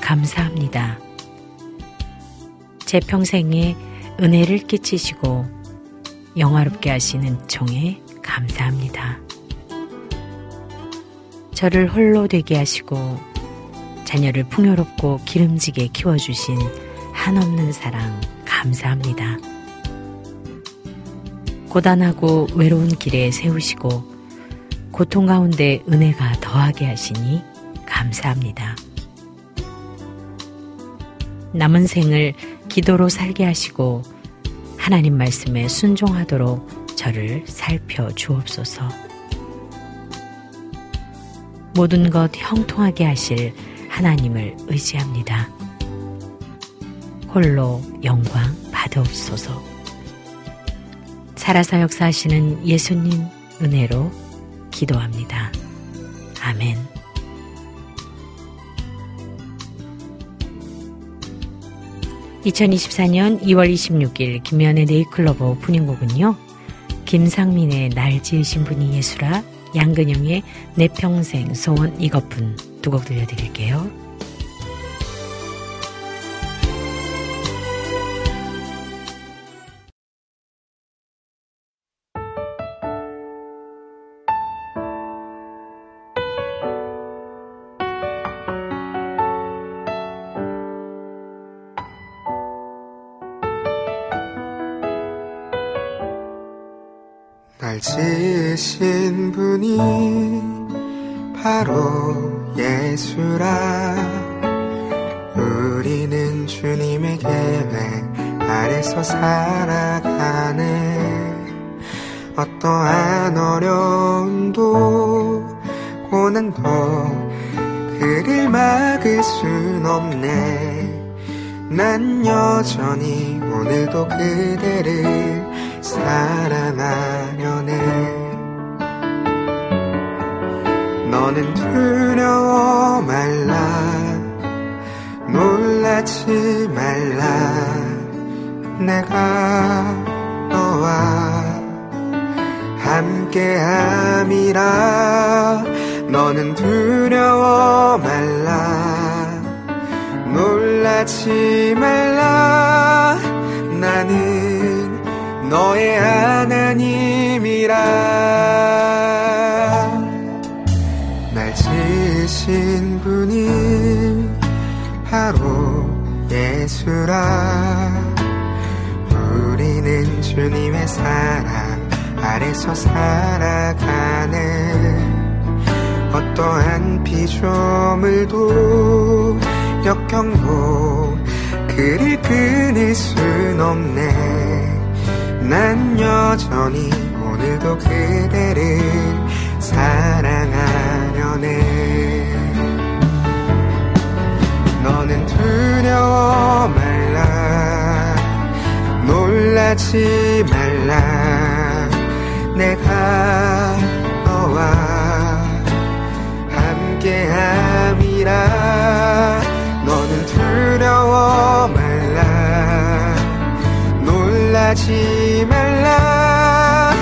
감사합니다. 제 평생에 은혜를 끼치시고 영화롭게 하시는 종에 감사합니다. 저를 홀로 되게 하시고 자녀를 풍요롭고 기름지게 키워주신 한없는 사랑 감사합니다. 고단하고 외로운 길에 세우시고 고통 가운데 은혜가 더하게 하시니 감사합니다. 남은 생을 기도로 살게 하시고 하나님 말씀에 순종하도록 저를 살펴 주옵소서. 모든 것 형통하게 하실 하나님을 의지합니다. 홀로 영광 받으옵소서. 살아서 역사하시는 예수님 은혜로 기도합니다. 아멘. 2024년 2월 26일 김연의 네이클로버 오프닝 곡은요. 김상민의 날 지으신 분이 예수라 양근영의 내 평생 소원 이것뿐 두 곡 들려드릴게요. 지으신 분이 바로 예수라. 우리는 주님의 계획 아래서 살아가네? 어떠한 어려움도 고난도 그를 막을 순 없네. 난 여전히 오늘도 그대를 사랑하려네. 너는 두려워 말라. 놀라지 말라. 내가 너와 함께함이라. 너는 두려워 말라. 놀라지 말라. 나는 너의 하나님이라. 날 지으신 분이 바로 예수라. 우리는 주님의 사랑 아래서 살아가네 어떠한 피조물도 역경도 그를 끊을 순 없네 난 여전히 오늘도 그대를 사랑하려네. 너는 두려워 말라 놀라지 말라. 내가 너와 함께함이라 놀라지 말라.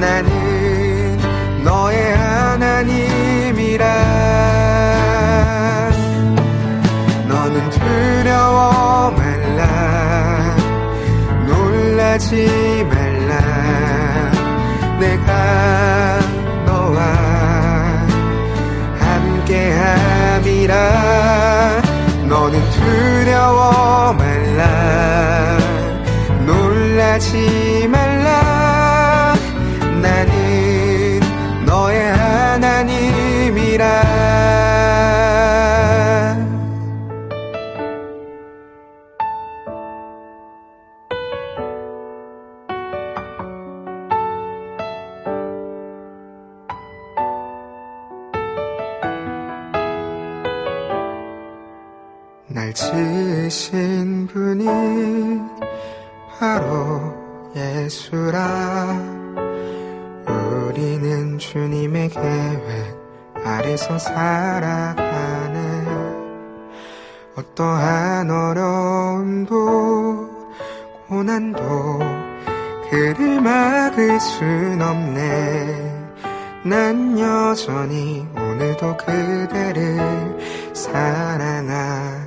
나는 너의 하나님이라. 너는 두려워 말라. 놀라지 말라. 내가 너와 함께함이라. 너는 두려워 말라 하지 말라 예수라. 우리는 주님의 계획 아래서 살아가네 어떠한 어려움도 고난도 그를 막을 순 없네. 난 여전히 오늘도 그대를 사랑하려네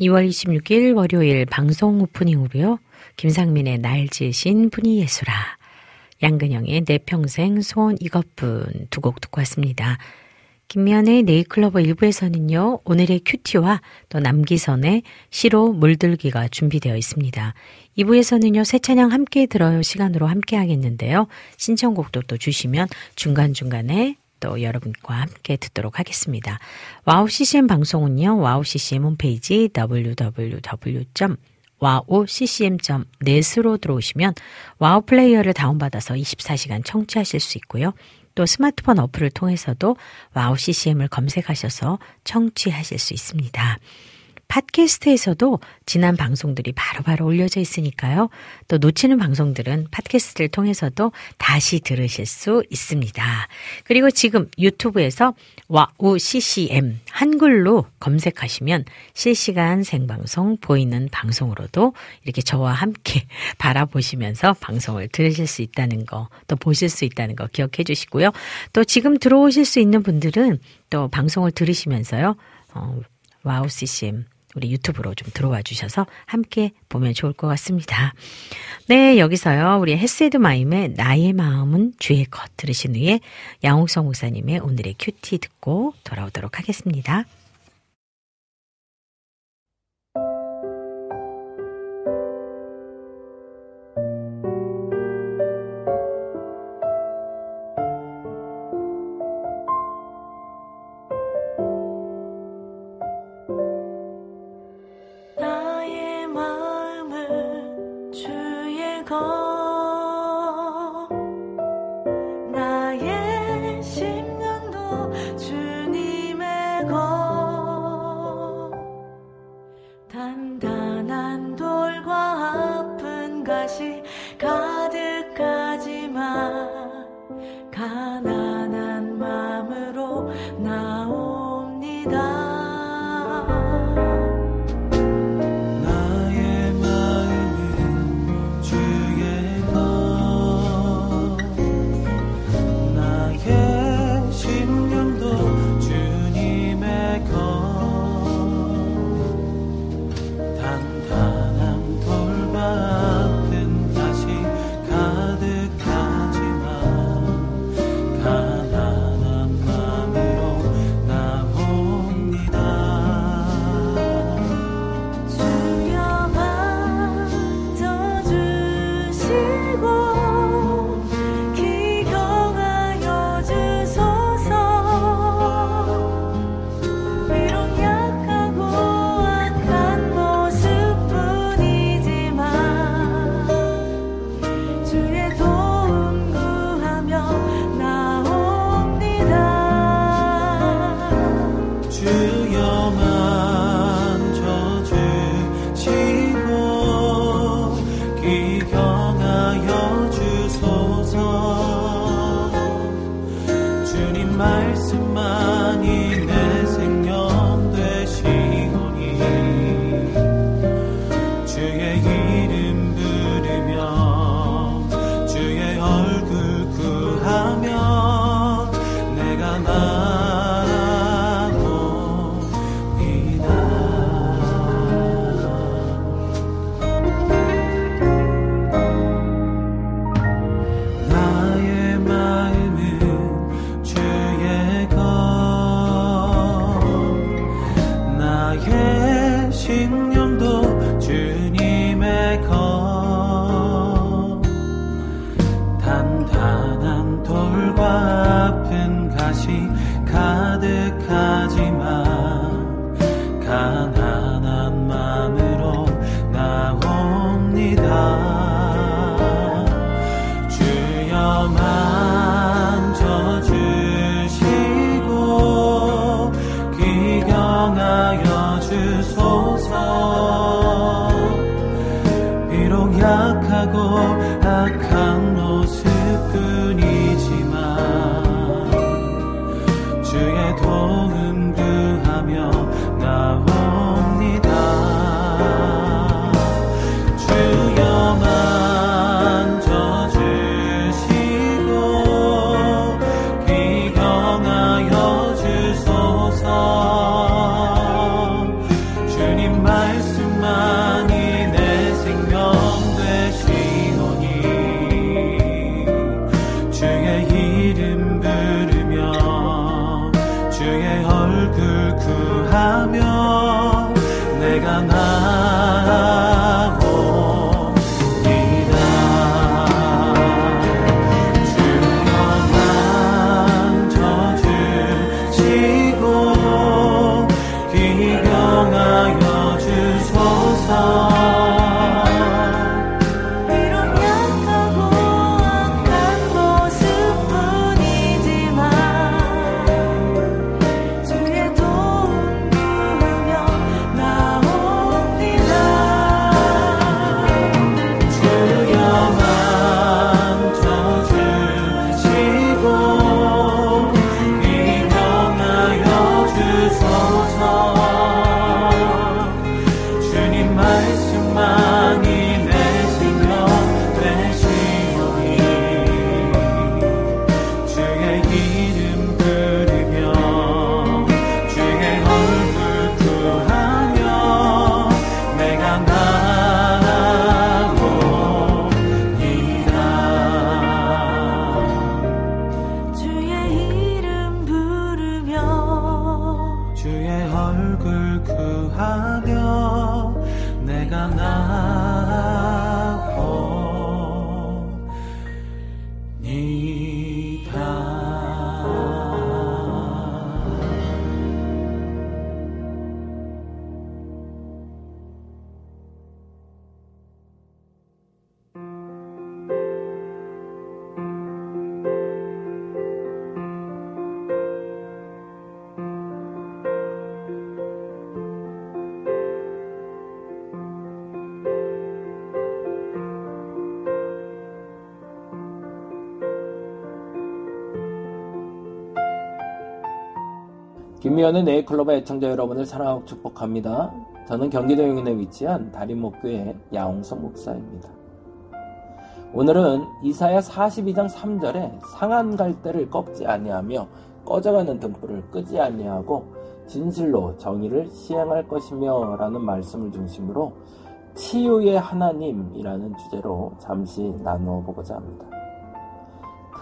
2월 26일 월요일 방송 오프닝으로요. 김상민의 날 지으신 분이 예수라. 양근영의 내 평생 소원 이것뿐 두 곡 듣고 왔습니다. 김미연의 네이클로버 1부에서는요, 오늘의 큐티와 또 남기선의 시로 물들기가 준비되어 있습니다. 2부에서는요, 새 찬양 함께 들어요 시간으로 함께 하겠는데요. 신청곡도 또 주시면 중간중간에 또 여러분과 함께 듣도록 하겠습니다. 와우 CCM 방송은요. 와우 CCM 홈페이지 www. wowccm.net으로 들어오시면 와우 플레이어를 다운받아서 24시간 청취하실 수 있고요. 또 스마트폰 어플을 통해서도 와우 CCM을 검색하셔서 청취하실 수 있습니다. 팟캐스트에서도 지난 방송들이 바로바로 바로 올려져 있으니까요. 또 놓치는 방송들은 팟캐스트를 통해서도 다시 들으실 수 있습니다. 그리고 지금 유튜브에서 와우 CCM 한글로 검색하시면 실시간 생방송 보이는 방송으로도 이렇게 저와 함께 바라보시면서 방송을 들으실 수 있다는 거, 또 보실 수 있다는 거 기억해 주시고요. 또 지금 들어오실 수 있는 분들은 또 방송을 들으시면서요. 어, 와우 CCM 우리 유튜브로 좀 들어와 주셔서 함께 보면 좋을 것 같습니다. 네, 여기서요. 우리 헤세드 마임의 나의 마음은 주의 것 들으신 후에 양홍성 목사님의 오늘의 큐티 듣고 돌아오도록 하겠습니다. 김미연의 네이클럽의 애청자 여러분을 사랑하고 축복합니다. 저는 경기도 용인에 위치한 다림목교회 야홍성 목사입니다. 오늘은 이사야 42장 3절에 상한 갈대를 꺾지 아니하며 꺼져가는 등불을 끄지 아니하고 진실로 정의를 시행할 것이며 라는 말씀을 중심으로 치유의 하나님이라는 주제로 잠시 나누어 보고자 합니다.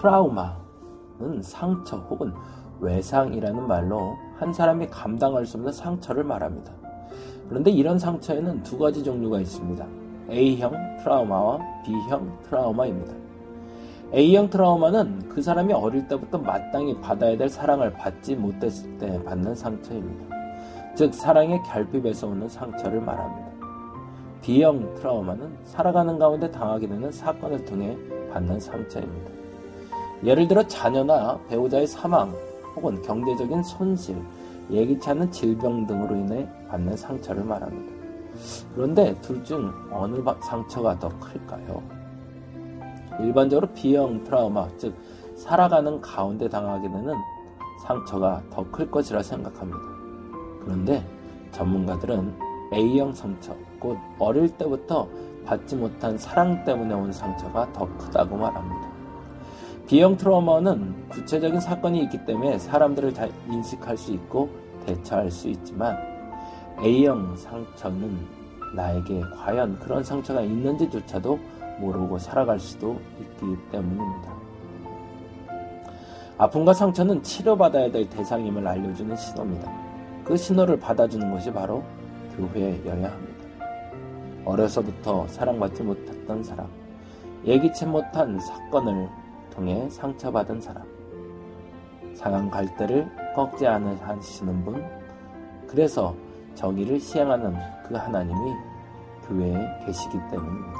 트라우마는 상처 혹은 외상이라는 말로 한 사람이 감당할 수 없는 상처를 말합니다. 그런데 이런 상처에는 두 가지 종류가 있습니다. A형 트라우마와 B형 트라우마입니다. A형 트라우마는 그 사람이 어릴 때부터 마땅히 받아야 될 사랑을 받지 못했을 때 받는 상처입니다. 즉, 사랑의 결핍에서 오는 상처를 말합니다. B형 트라우마는 살아가는 가운데 당하게 되는 사건을 통해 받는 상처입니다. 예를 들어 자녀나 배우자의 사망, 혹은 경제적인 손실, 예기치 않은 질병 등으로 인해 받는 상처를 말합니다. 그런데 둘 중 어느 상처가 더 클까요? 일반적으로 B형 트라우마, 즉 살아가는 가운데 당하게 되는 상처가 더 클 것이라 생각합니다. 그런데 전문가들은 A형 상처, 곧 어릴 때부터 받지 못한 사랑 때문에 온 상처가 더 크다고 말합니다. B형 트라우마는 구체적인 사건이 있기 때문에 사람들을 잘 인식할 수 있고 대처할 수 있지만 A형 상처는 나에게 과연 그런 상처가 있는지조차도 모르고 살아갈 수도 있기 때문입니다. 아픔과 상처는 치료받아야 될 대상임을 알려주는 신호입니다. 그 신호를 받아주는 것이 바로 교회여야 합니다. 어려서부터 사랑받지 못했던 사람, 예기치 못한 사건을 통해 상처받은 사람, 상한 갈대를 꺾지 않으시는 분, 그래서 정의를 시행하는 그 하나님이 교회에 계시기 때문입니다.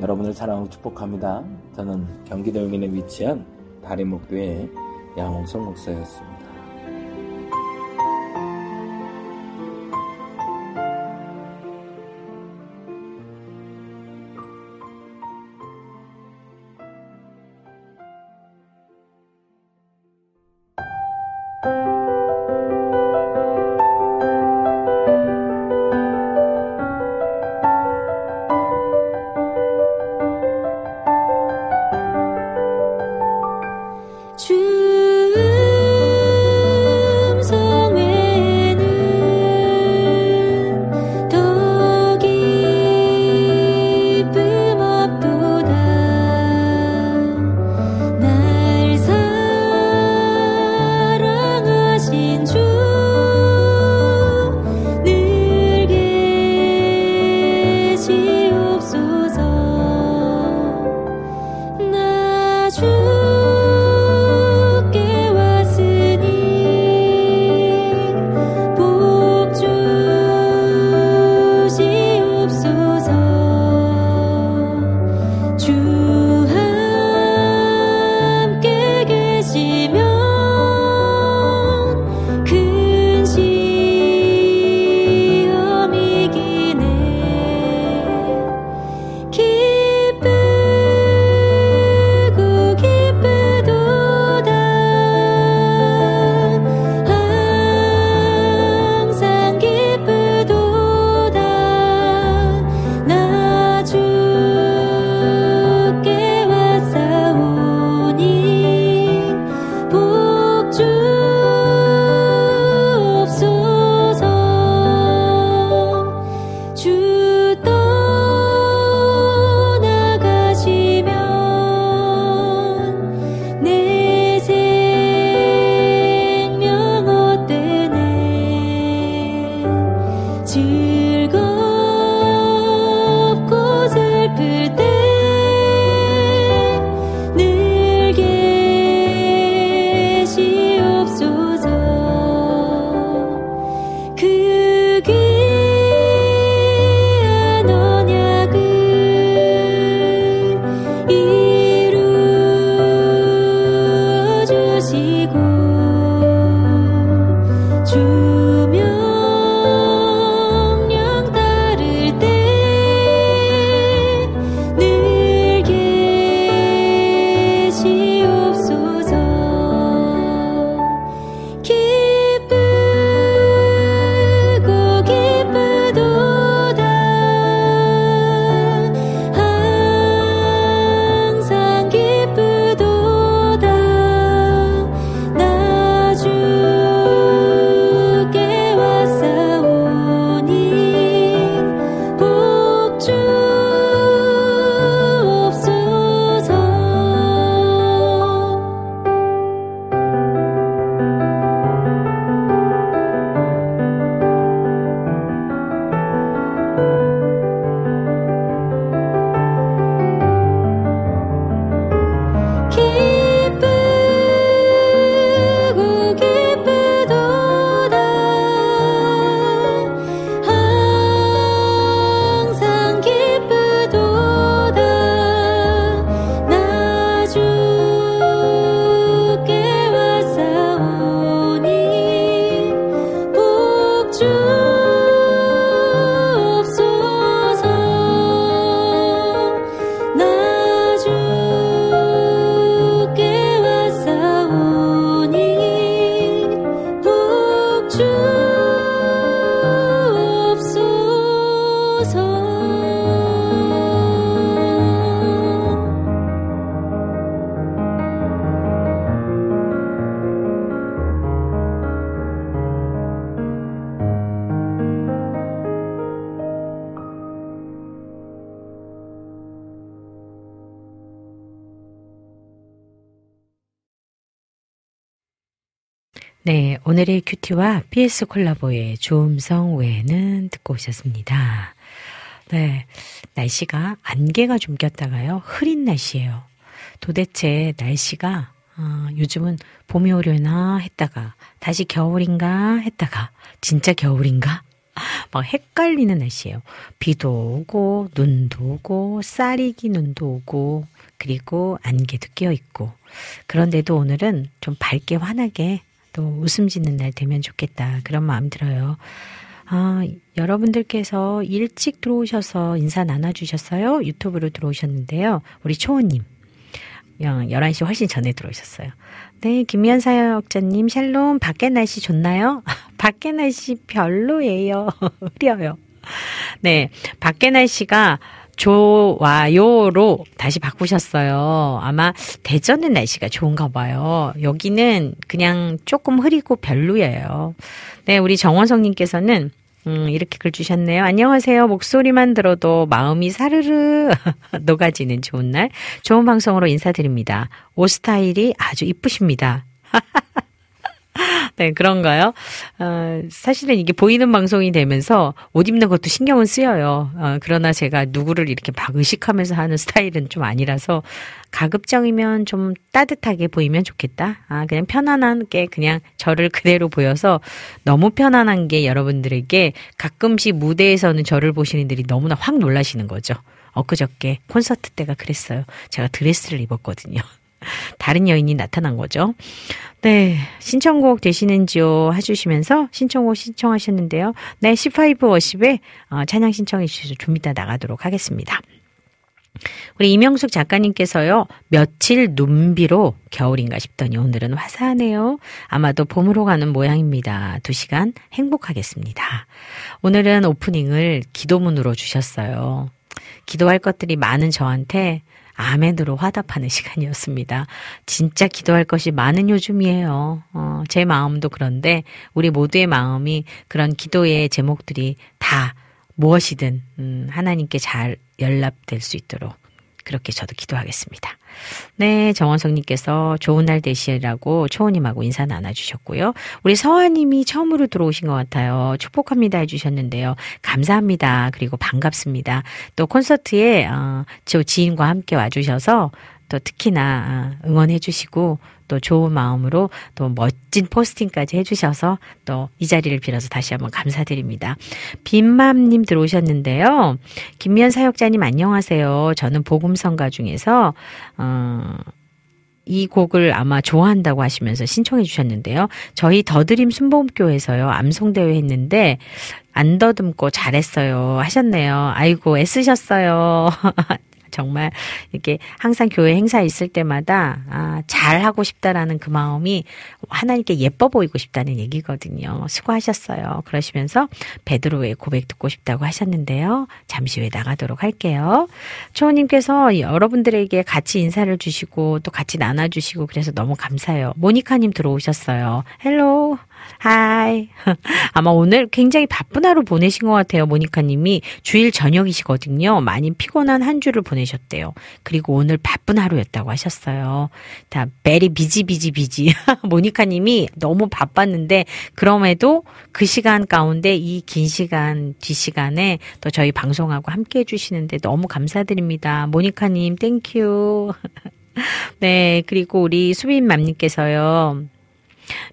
여러분을 사랑하고 축복합니다. 저는 경기도 용인에 위치한 다리목교회 양홍성 목사였습니다. 큐티와 PS 콜라보의 조음성 외에는 듣고 오셨습니다. 네, 날씨가 안개가 좀 꼈다가요, 흐린 날씨예요. 도대체 날씨가 어, 요즘은 봄이 오려나 했다가 다시 겨울인가 했다가 진짜 겨울인가 막 헷갈리는 날씨예요. 비도 오고 눈도 오고 쌀이기 눈도 오고 그리고 안개도 끼어 있고 그런데도 오늘은 좀 밝게 환하게 또 웃음 짓는 날 되면 좋겠다. 그런 마음 들어요. 아, 여러분들께서 일찍 들어오셔서 인사 나눠주셨어요. 유튜브로 들어오셨는데요. 우리 초호님. 11시 훨씬 전에 들어오셨어요. 네, 김미연 사역자님, 샬롬, 밖에 날씨 좋나요? 밖에 날씨 별로예요. 흐려요. 네, 밖에 날씨가 좋아요로 다시 바꾸셨어요. 아마 대전은 날씨가 좋은가 봐요. 여기는 그냥 조금 흐리고 별로예요. 네, 우리 정원성님께서는 음, 이렇게 글 주셨네요. 안녕하세요. 목소리만 들어도 마음이 사르르 녹아지는 좋은 날. 좋은 방송으로 인사드립니다. 옷 스타일이 아주 이쁘십니다. 네, 그런가요? 어, 사실은 이게 보이는 방송이 되면서 옷 입는 것도 신경은 쓰여요. 어, 그러나 제가 누구를 이렇게 막 의식하면서 하는 스타일은 좀 아니라서 가급적이면 좀 따뜻하게 보이면 좋겠다. 아, 그냥 편안한 게 그냥 저를 그대로 보여서 너무 편안한 게 여러분들에게 가끔씩 무대에서는 저를 보시는 분들이 너무나 확 놀라시는 거죠. 엊그저께 콘서트 때가 그랬어요. 제가 드레스를 입었거든요. 다른 여인이 나타난 거죠. 네. 신청곡 되시는지요? 해주시면서 신청곡 신청하셨는데요. 네. C5 워십에 어, 찬양 신청해 주셔서 좀 이따 나가도록 하겠습니다. 우리 이명숙 작가님께서요, 며칠 눈비로 겨울인가 싶더니 오늘은 화사하네요. 아마도 봄으로 가는 모양입니다. 두 시간 행복하겠습니다. 오늘은 오프닝을 기도문으로 주셨어요. 기도할 것들이 많은 저한테 아멘으로 화답하는 시간이었습니다. 진짜 기도할 것이 많은 요즘이에요. 어, 제 마음도 그런데 우리 모두의 마음이 그런 기도의 제목들이 다 무엇이든 음, 하나님께 잘 연락될 수 있도록 그렇게 저도 기도하겠습니다. 네, 정원성님께서 좋은 날 되시라고 초호님하고 인사 나눠주셨고요. 우리 서아님이 처음으로 들어오신 것 같아요. 축복합니다 해주셨는데요. 감사합니다. 그리고 반갑습니다. 또 콘서트에 어, 저 지인과 함께 와주셔서 또 특히나 아, 응원해 주시고 또 좋은 마음으로 또 멋진 포스팅까지 해주셔서 또 이 자리를 빌어서 다시 한번 감사드립니다. 빈맘님 들어오셨는데요. 김미연 사역자님 안녕하세요. 저는 복음성가 중에서 어, 이 곡을 아마 좋아한다고 하시면서 신청해 주셨는데요. 저희 더드림 순복음교에서요. 암송대회 했는데 안 더듬고 잘했어요 하셨네요. 아이고 애쓰셨어요. 정말 이렇게 항상 교회 행사 있을 때마다 아, 잘 하고 싶다라는 그 마음이 하나님께 예뻐 보이고 싶다는 얘기거든요. 수고하셨어요. 그러시면서 베드로의 고백 듣고 싶다고 하셨는데요. 잠시 후에 나가도록 할게요. 초호님께서 여러분들에게 같이 인사를 주시고 또 같이 나눠주시고 그래서 너무 감사해요. 모니카님 들어오셨어요. Hello. Hi. 아마 오늘 굉장히 바쁜 하루 보내신 것 같아요. 모니카님이 주일 저녁이시거든요. 많이 피곤한 한 주를 보내셨대요. 그리고 오늘 바쁜 하루였다고 하셨어요. 다 very busy busy busy. 모니카님이 너무 바빴는데 그럼에도 그 시간 가운데 이 긴 시간 뒤 시간에 또 저희 방송하고 함께 해주시는데 너무 감사드립니다. 모니카님 thank you. 네 그리고 우리 수빈맘님께서요.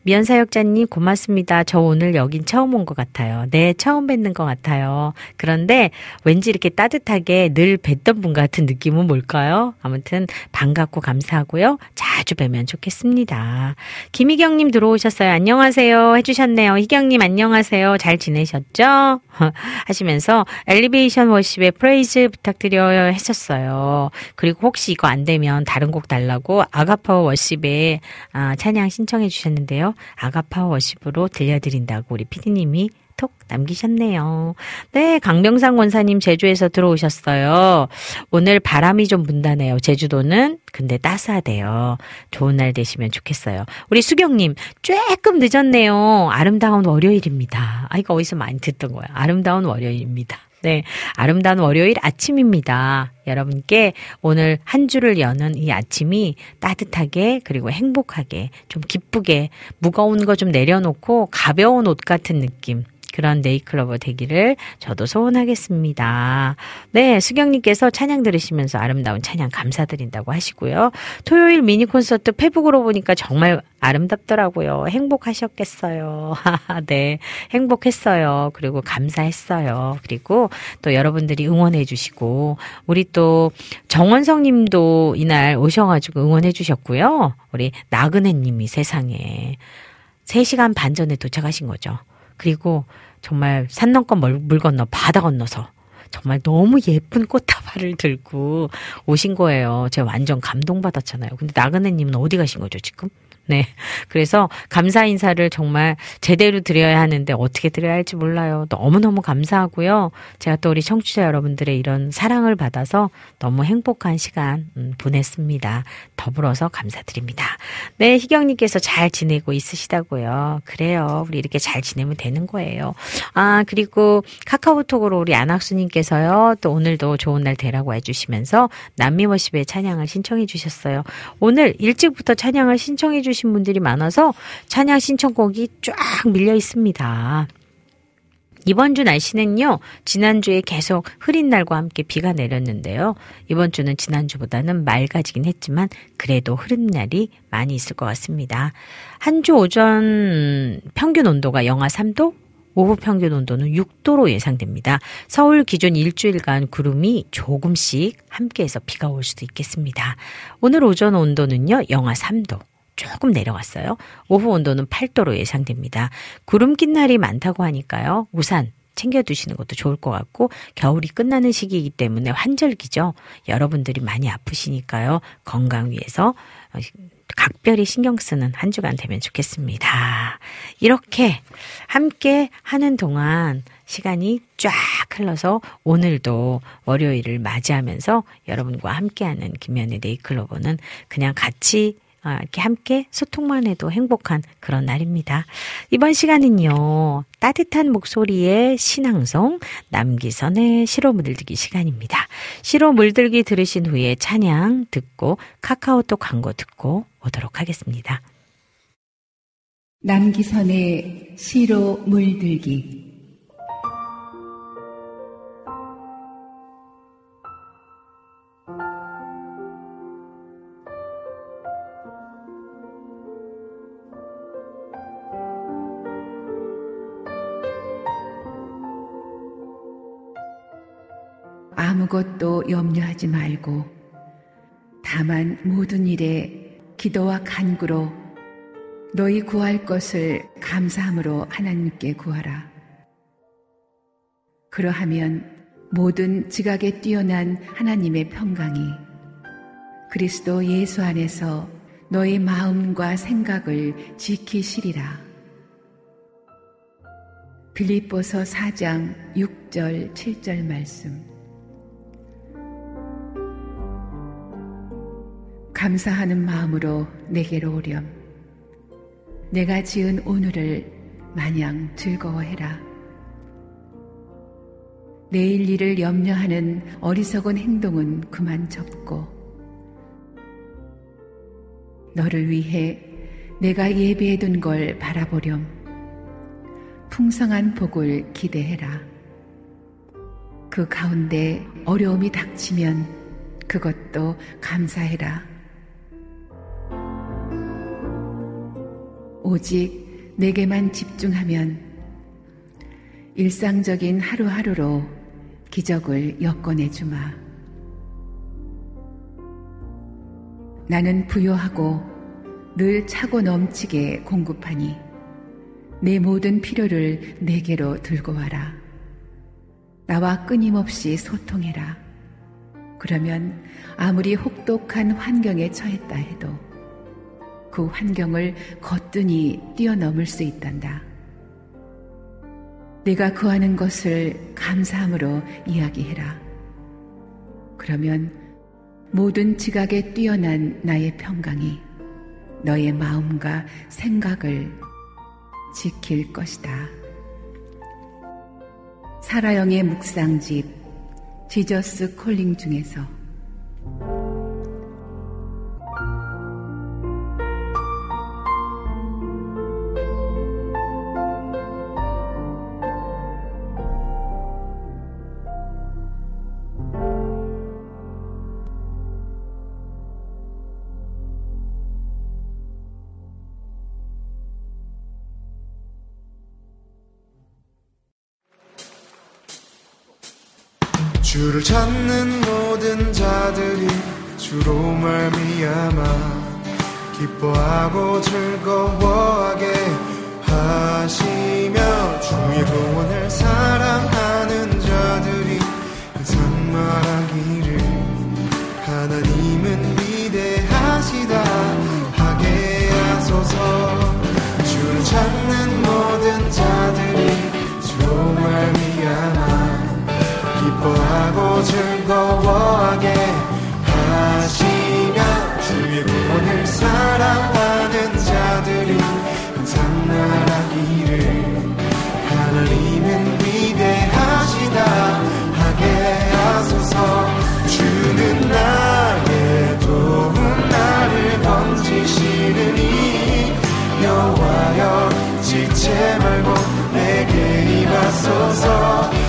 미현 사역자님 고맙습니다. 저 오늘 여긴 처음 온 것 같아요. 네, 처음 뵙는 것 같아요. 그런데 왠지 이렇게 따뜻하게 늘 뵀던 분 같은 느낌은 뭘까요? 아무튼 반갑고 감사하고요. 자주 뵈면 좋겠습니다. 김희경님 들어오셨어요. 안녕하세요. 해주셨네요. 희경님 안녕하세요. 잘 지내셨죠? 하시면서 Elevation Worship에 Praise 부탁드려요 했었어요. 그리고 혹시 이거 안 되면 다른 곡 달라고 아가파오 Worship에 아, 찬양 신청해 주셨는데 있는데요. 아가파오 Worship으로 들려드린다고 우리 피디님이 톡 남기셨네요. 네, 강명상 원사님 제주에서 들어오셨어요. 오늘 바람이 좀 분다네요. 제주도는 근데 따스하대요. 좋은 날 되시면 좋겠어요. 우리 수경님 조금 늦었네요. 아름다운 월요일입니다. 아 이거 어디서 많이 듣던 거야. 아름다운 월요일입니다. 네. 아름다운 월요일 아침입니다. 여러분께 오늘 한 주를 여는 이 아침이 따뜻하게 그리고 행복하게 좀 기쁘게 무거운 거 좀 내려놓고 가벼운 옷 같은 느낌 그런 네이클로버 되기를 저도 소원하겠습니다. 네, 수경님께서 찬양 들으시면서 아름다운 찬양 감사드린다고 하시고요. 토요일 미니 콘서트 페북으로 보니까 정말 아름답더라고요. 행복하셨겠어요. 네, 행복했어요. 그리고 감사했어요. 그리고 또 여러분들이 응원해 주시고, 우리 또 정원성 님도 이날 오셔가지고 응원해 주셨고요. 우리 나그네 님이 세상에 3시간 반 전에 도착하신 거죠. 그리고 정말 산 넘고 물 건너 바다 건너서 정말 너무 예쁜 꽃다발을 들고 오신 거예요. 제가 완전 감동받았잖아요. 근데 나그네님은 어디 가신 거죠, 지금? 네. 그래서 감사 인사를 정말 제대로 드려야 하는데 어떻게 드려야 할지 몰라요. 너무너무 감사하고요. 제가 또 우리 청취자 여러분들의 이런 사랑을 받아서 너무 행복한 시간 음, 보냈습니다. 더불어서 감사드립니다. 네, 희경님께서 잘 지내고 있으시다고요. 그래요. 우리 이렇게 잘 지내면 되는 거예요. 아, 그리고 카카오톡으로 우리 안학수님께서요. 또 오늘도 좋은 날 되라고 해주시면서 남미워십의 찬양을 신청해 주셨어요. 오늘 일찍부터 찬양을 신청해 주신 주신 분들이 많아서 찬양 신청곡이 쫙 밀려 있습니다. 이번 주 날씨는요, 지난주에 계속 흐린 날과 함께 비가 내렸는데요. 이번 주는 지난주보다는 맑아지긴 했지만, 그래도 흐린 날이 많이 있을 것 같습니다. 한 주 오전 평균 온도가 영하 3도, 오후 평균 온도는 6도로 예상됩니다. 서울 기존 일주일간 구름이 조금씩 함께해서 비가 올 수도 있겠습니다. 오늘 오전 온도는요, 영하 3도. 조금 내려왔어요. 오후 온도는 8도로 예상됩니다. 구름 낀 날이 많다고 하니까요. 우산 챙겨두시는 것도 좋을 것 같고 겨울이 끝나는 시기이기 때문에 환절기죠. 여러분들이 많이 아프시니까요. 건강 위해서 각별히 신경 쓰는 한 주간 되면 좋겠습니다. 이렇게 함께 하는 동안 시간이 쫙 흘러서 오늘도 월요일을 맞이하면서 여러분과 함께하는 김현의 네이클로버는 그냥 같이 아, 이렇게 함께 소통만 해도 행복한 그런 날입니다. 이번 시간은요, 따뜻한 목소리의 신앙송, 남기선의 시로 물들기 시간입니다. 시로 물들기 들으신 후에 찬양 듣고 카카오톡 광고 듣고 오도록 하겠습니다. 남기선의 시로 물들기 아무것도 염려하지 말고 다만 모든 일에 기도와 간구로 너희 구할 것을 감사함으로 하나님께 구하라. 그러하면 모든 지각에 뛰어난 하나님의 평강이 그리스도 예수 안에서 너희 마음과 생각을 지키시리라. 빌립보서 4장 6절 7절 말씀. 감사하는 마음으로 내게로 오렴. 내가 지은 오늘을 마냥 즐거워해라. 내일 일을 염려하는 어리석은 행동은 그만 접고, 너를 위해 내가 예비해둔 걸 바라보렴. 풍성한 복을 기대해라. 그 가운데 어려움이 닥치면 그것도 감사해라. 오직 내게만 집중하면 일상적인 하루하루로 기적을 엮어내 주마. 나는 부여하고 늘 차고 넘치게 공급하니 내 모든 필요를 내게로 들고 와라. 나와 끊임없이 소통해라. 그러면 아무리 혹독한 환경에 처했다 해도 그 환경을 거뜬히 뛰어넘을 수 있단다. 내가 구하는 것을 감사함으로 이야기해라. 그러면 모든 지각에 뛰어난 나의 평강이 너의 마음과 생각을 지킬 것이다. 사라영의 묵상집 지저스 콜링 중에서 주를 찾는 모든 자들이 주로 말미암아 기뻐하고 즐거워하게 하시며 주의 구원을 사랑 즐거워하게 하시며 주의 구원을 사랑하는 자들이 항상 말하기를 하나님은 위대하시다 하게 하소서. 주는 나의 도움 나를 건지시느니 여호와여 지체 말고 내게 임하소서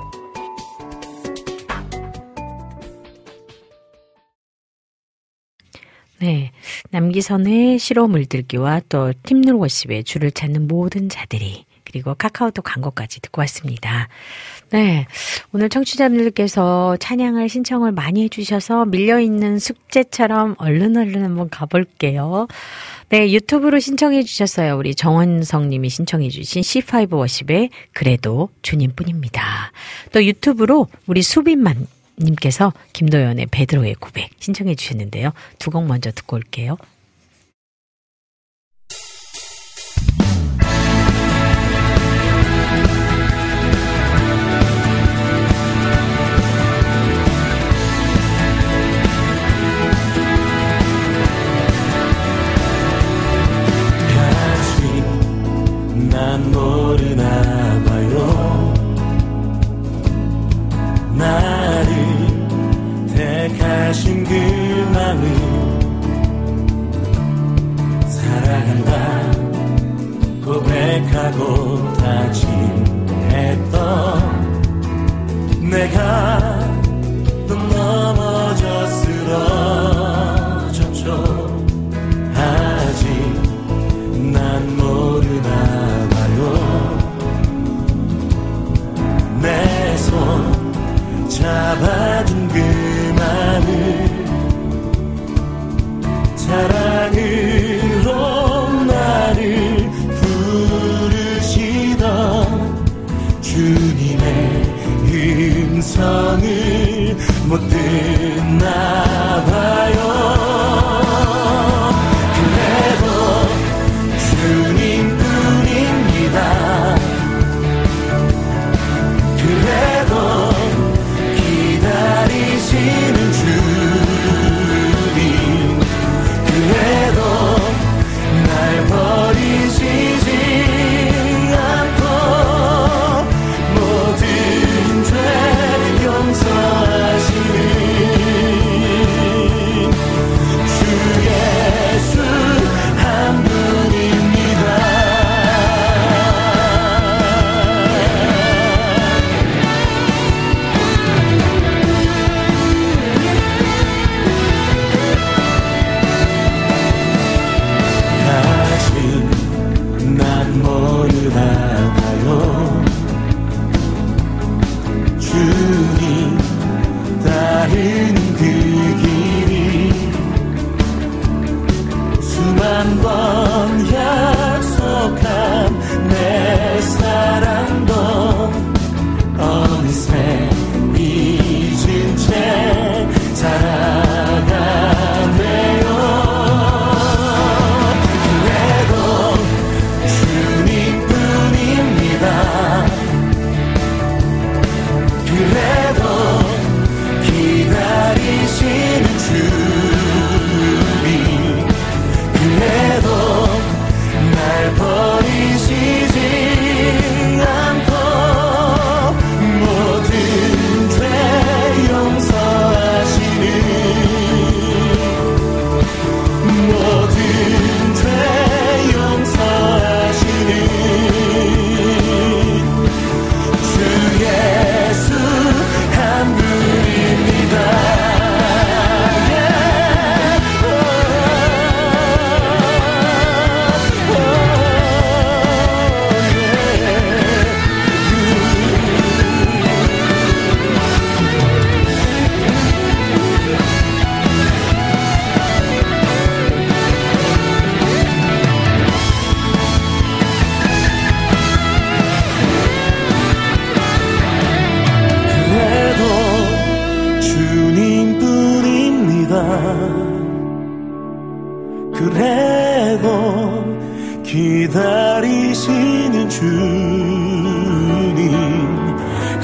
네. 남기선의 실어 물들기와 또 팀룰워십의 줄을 찾는 모든 자들이 그리고 카카오톡 광고까지 듣고 왔습니다. 네. 오늘 청취자분들께서 찬양을 신청을 많이 해주셔서 밀려있는 숙제처럼 얼른 얼른 한번 가볼게요. 네. 유튜브로 신청해 주셨어요. 우리 정원성 님이 신청해 주신 C5 워십의 그래도 주님뿐입니다. 또 유튜브로 우리 수빈만 님께서 김도연의 베드로의 고백 신청해 주셨는데요. 두 곡 먼저 듣고 올게요.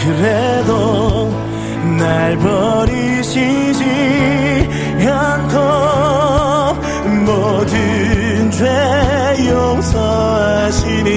그래도 날 버리시지 않고 모든 죄 용서하시니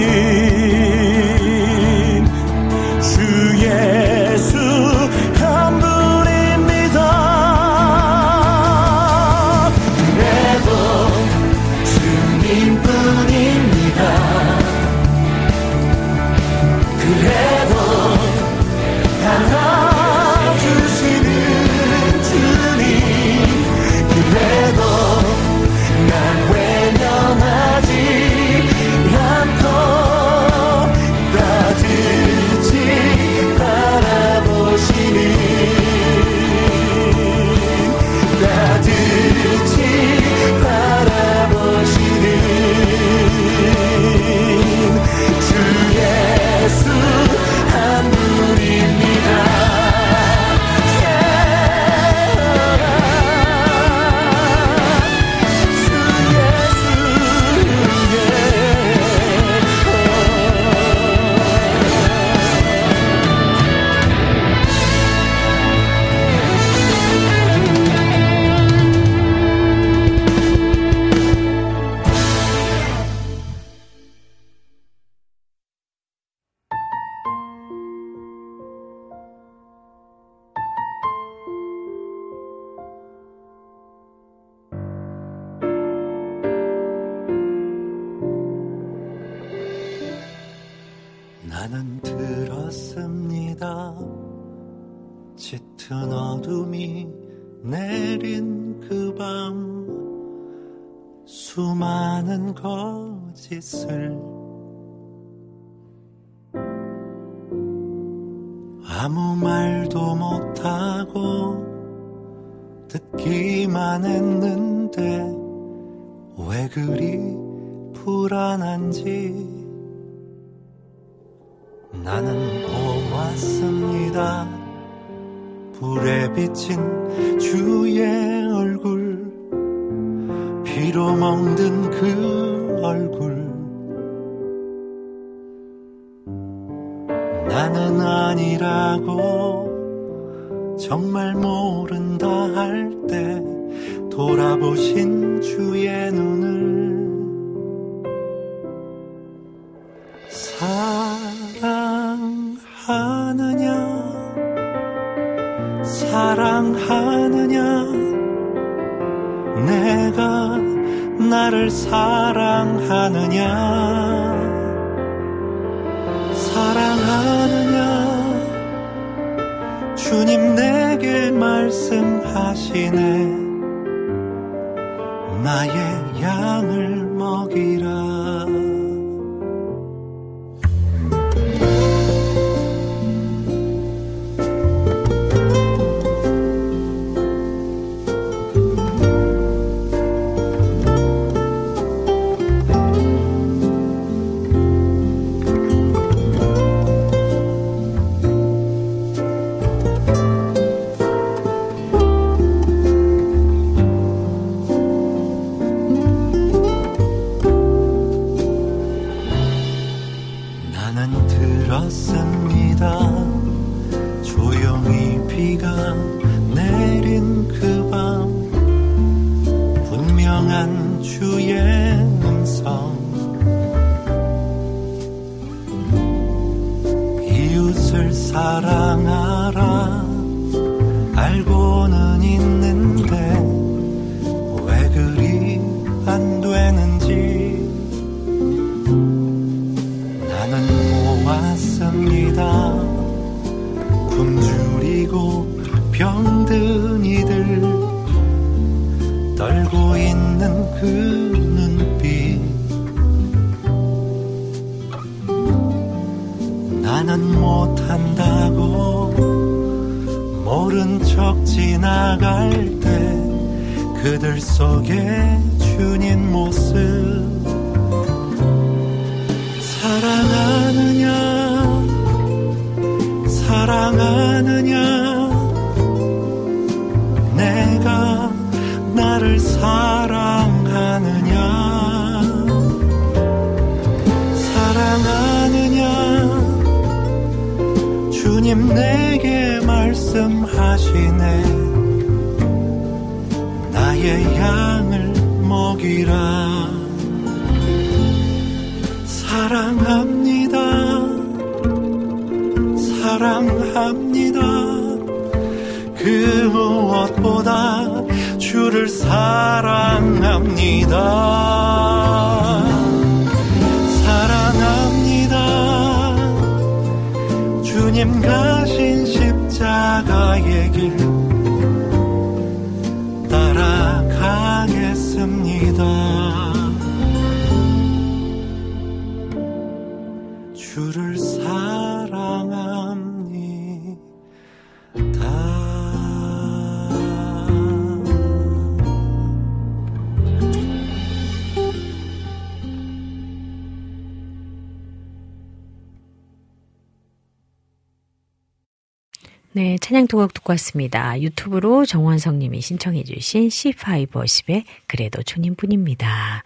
왔습니다. 유튜브로 정원성 님이 신청해 주신 C5 워십의 그래도 주님뿐입니다.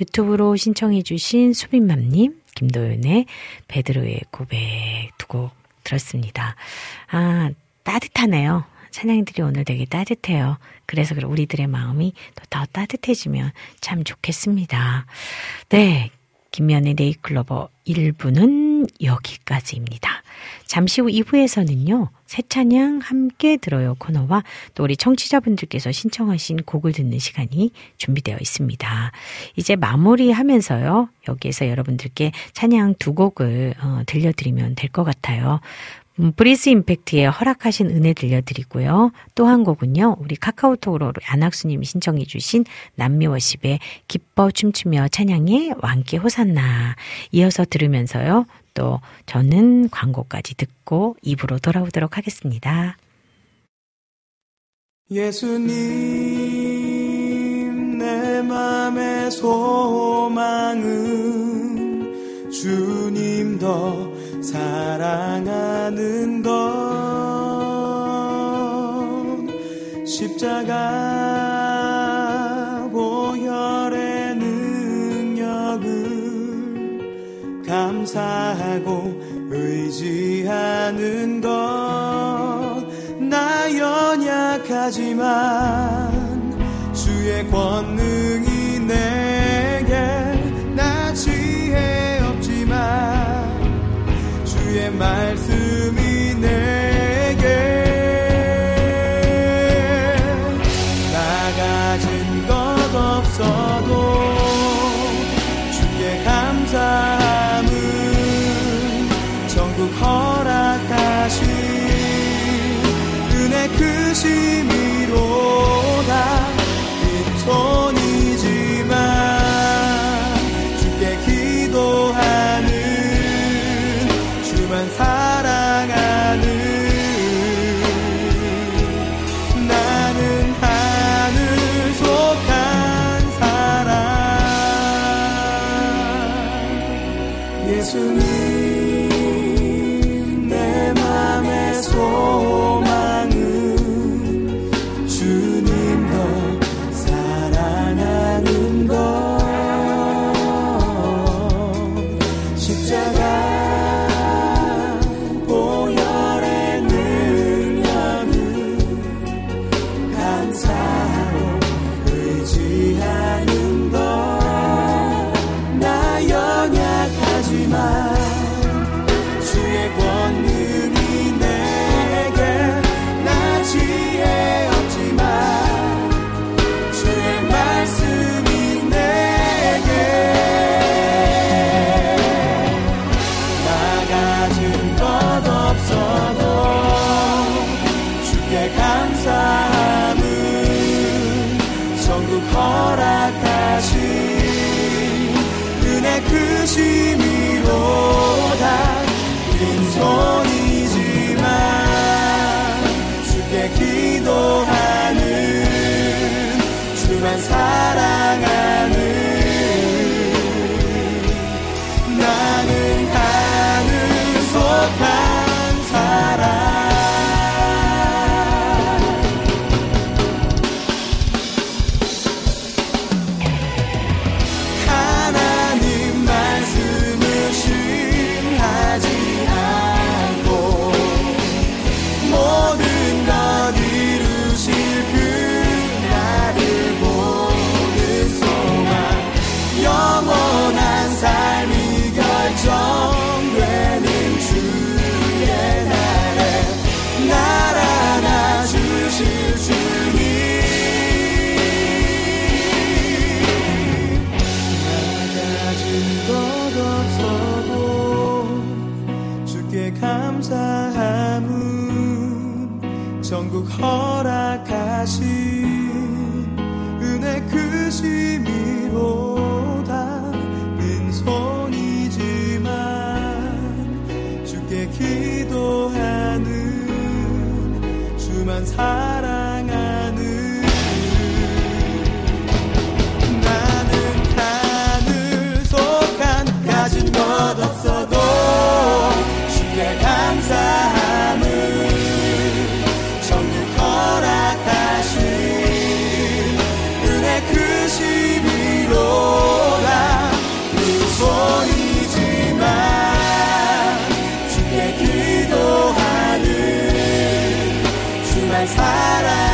유튜브로 신청해 주신 수빈맘 님, 김도윤의 베드로의 고백 두 곡 들었습니다. 아, 따뜻하네요. 찬양들이 오늘 되게 따뜻해요. 그래서 그래 우리들의 마음이 또더 따뜻해지면 참 좋겠습니다. 네. 김면의 네이클로버 1부는 여기까지입니다. 잠시 후 2부에서는요, 새 찬양 함께 들어요 코너와 또 우리 청취자분들께서 신청하신 곡을 듣는 시간이 준비되어 있습니다. 이제 마무리 하면서요, 여기에서 여러분들께 찬양 두 곡을 어, 들려드리면 될 것 같아요. 음, 브릿지 임팩트의 허락하신 은혜 들려드리고요. 또 한 곡은요. 우리 카카오톡으로 안학수님이 신청해 주신 남미워십의 기뻐 춤추며 찬양의 왕께 호산나 이어서 들으면서요. 또 저는 광고까지 듣고 입으로 돌아오도록 하겠습니다. 예수님 내 맘의 소망은 주님 더 사랑하는 것. 십자가 보혈의 능력을 감사하고 의지하는 것. 나 연약하지만 주의 권능이 없 주만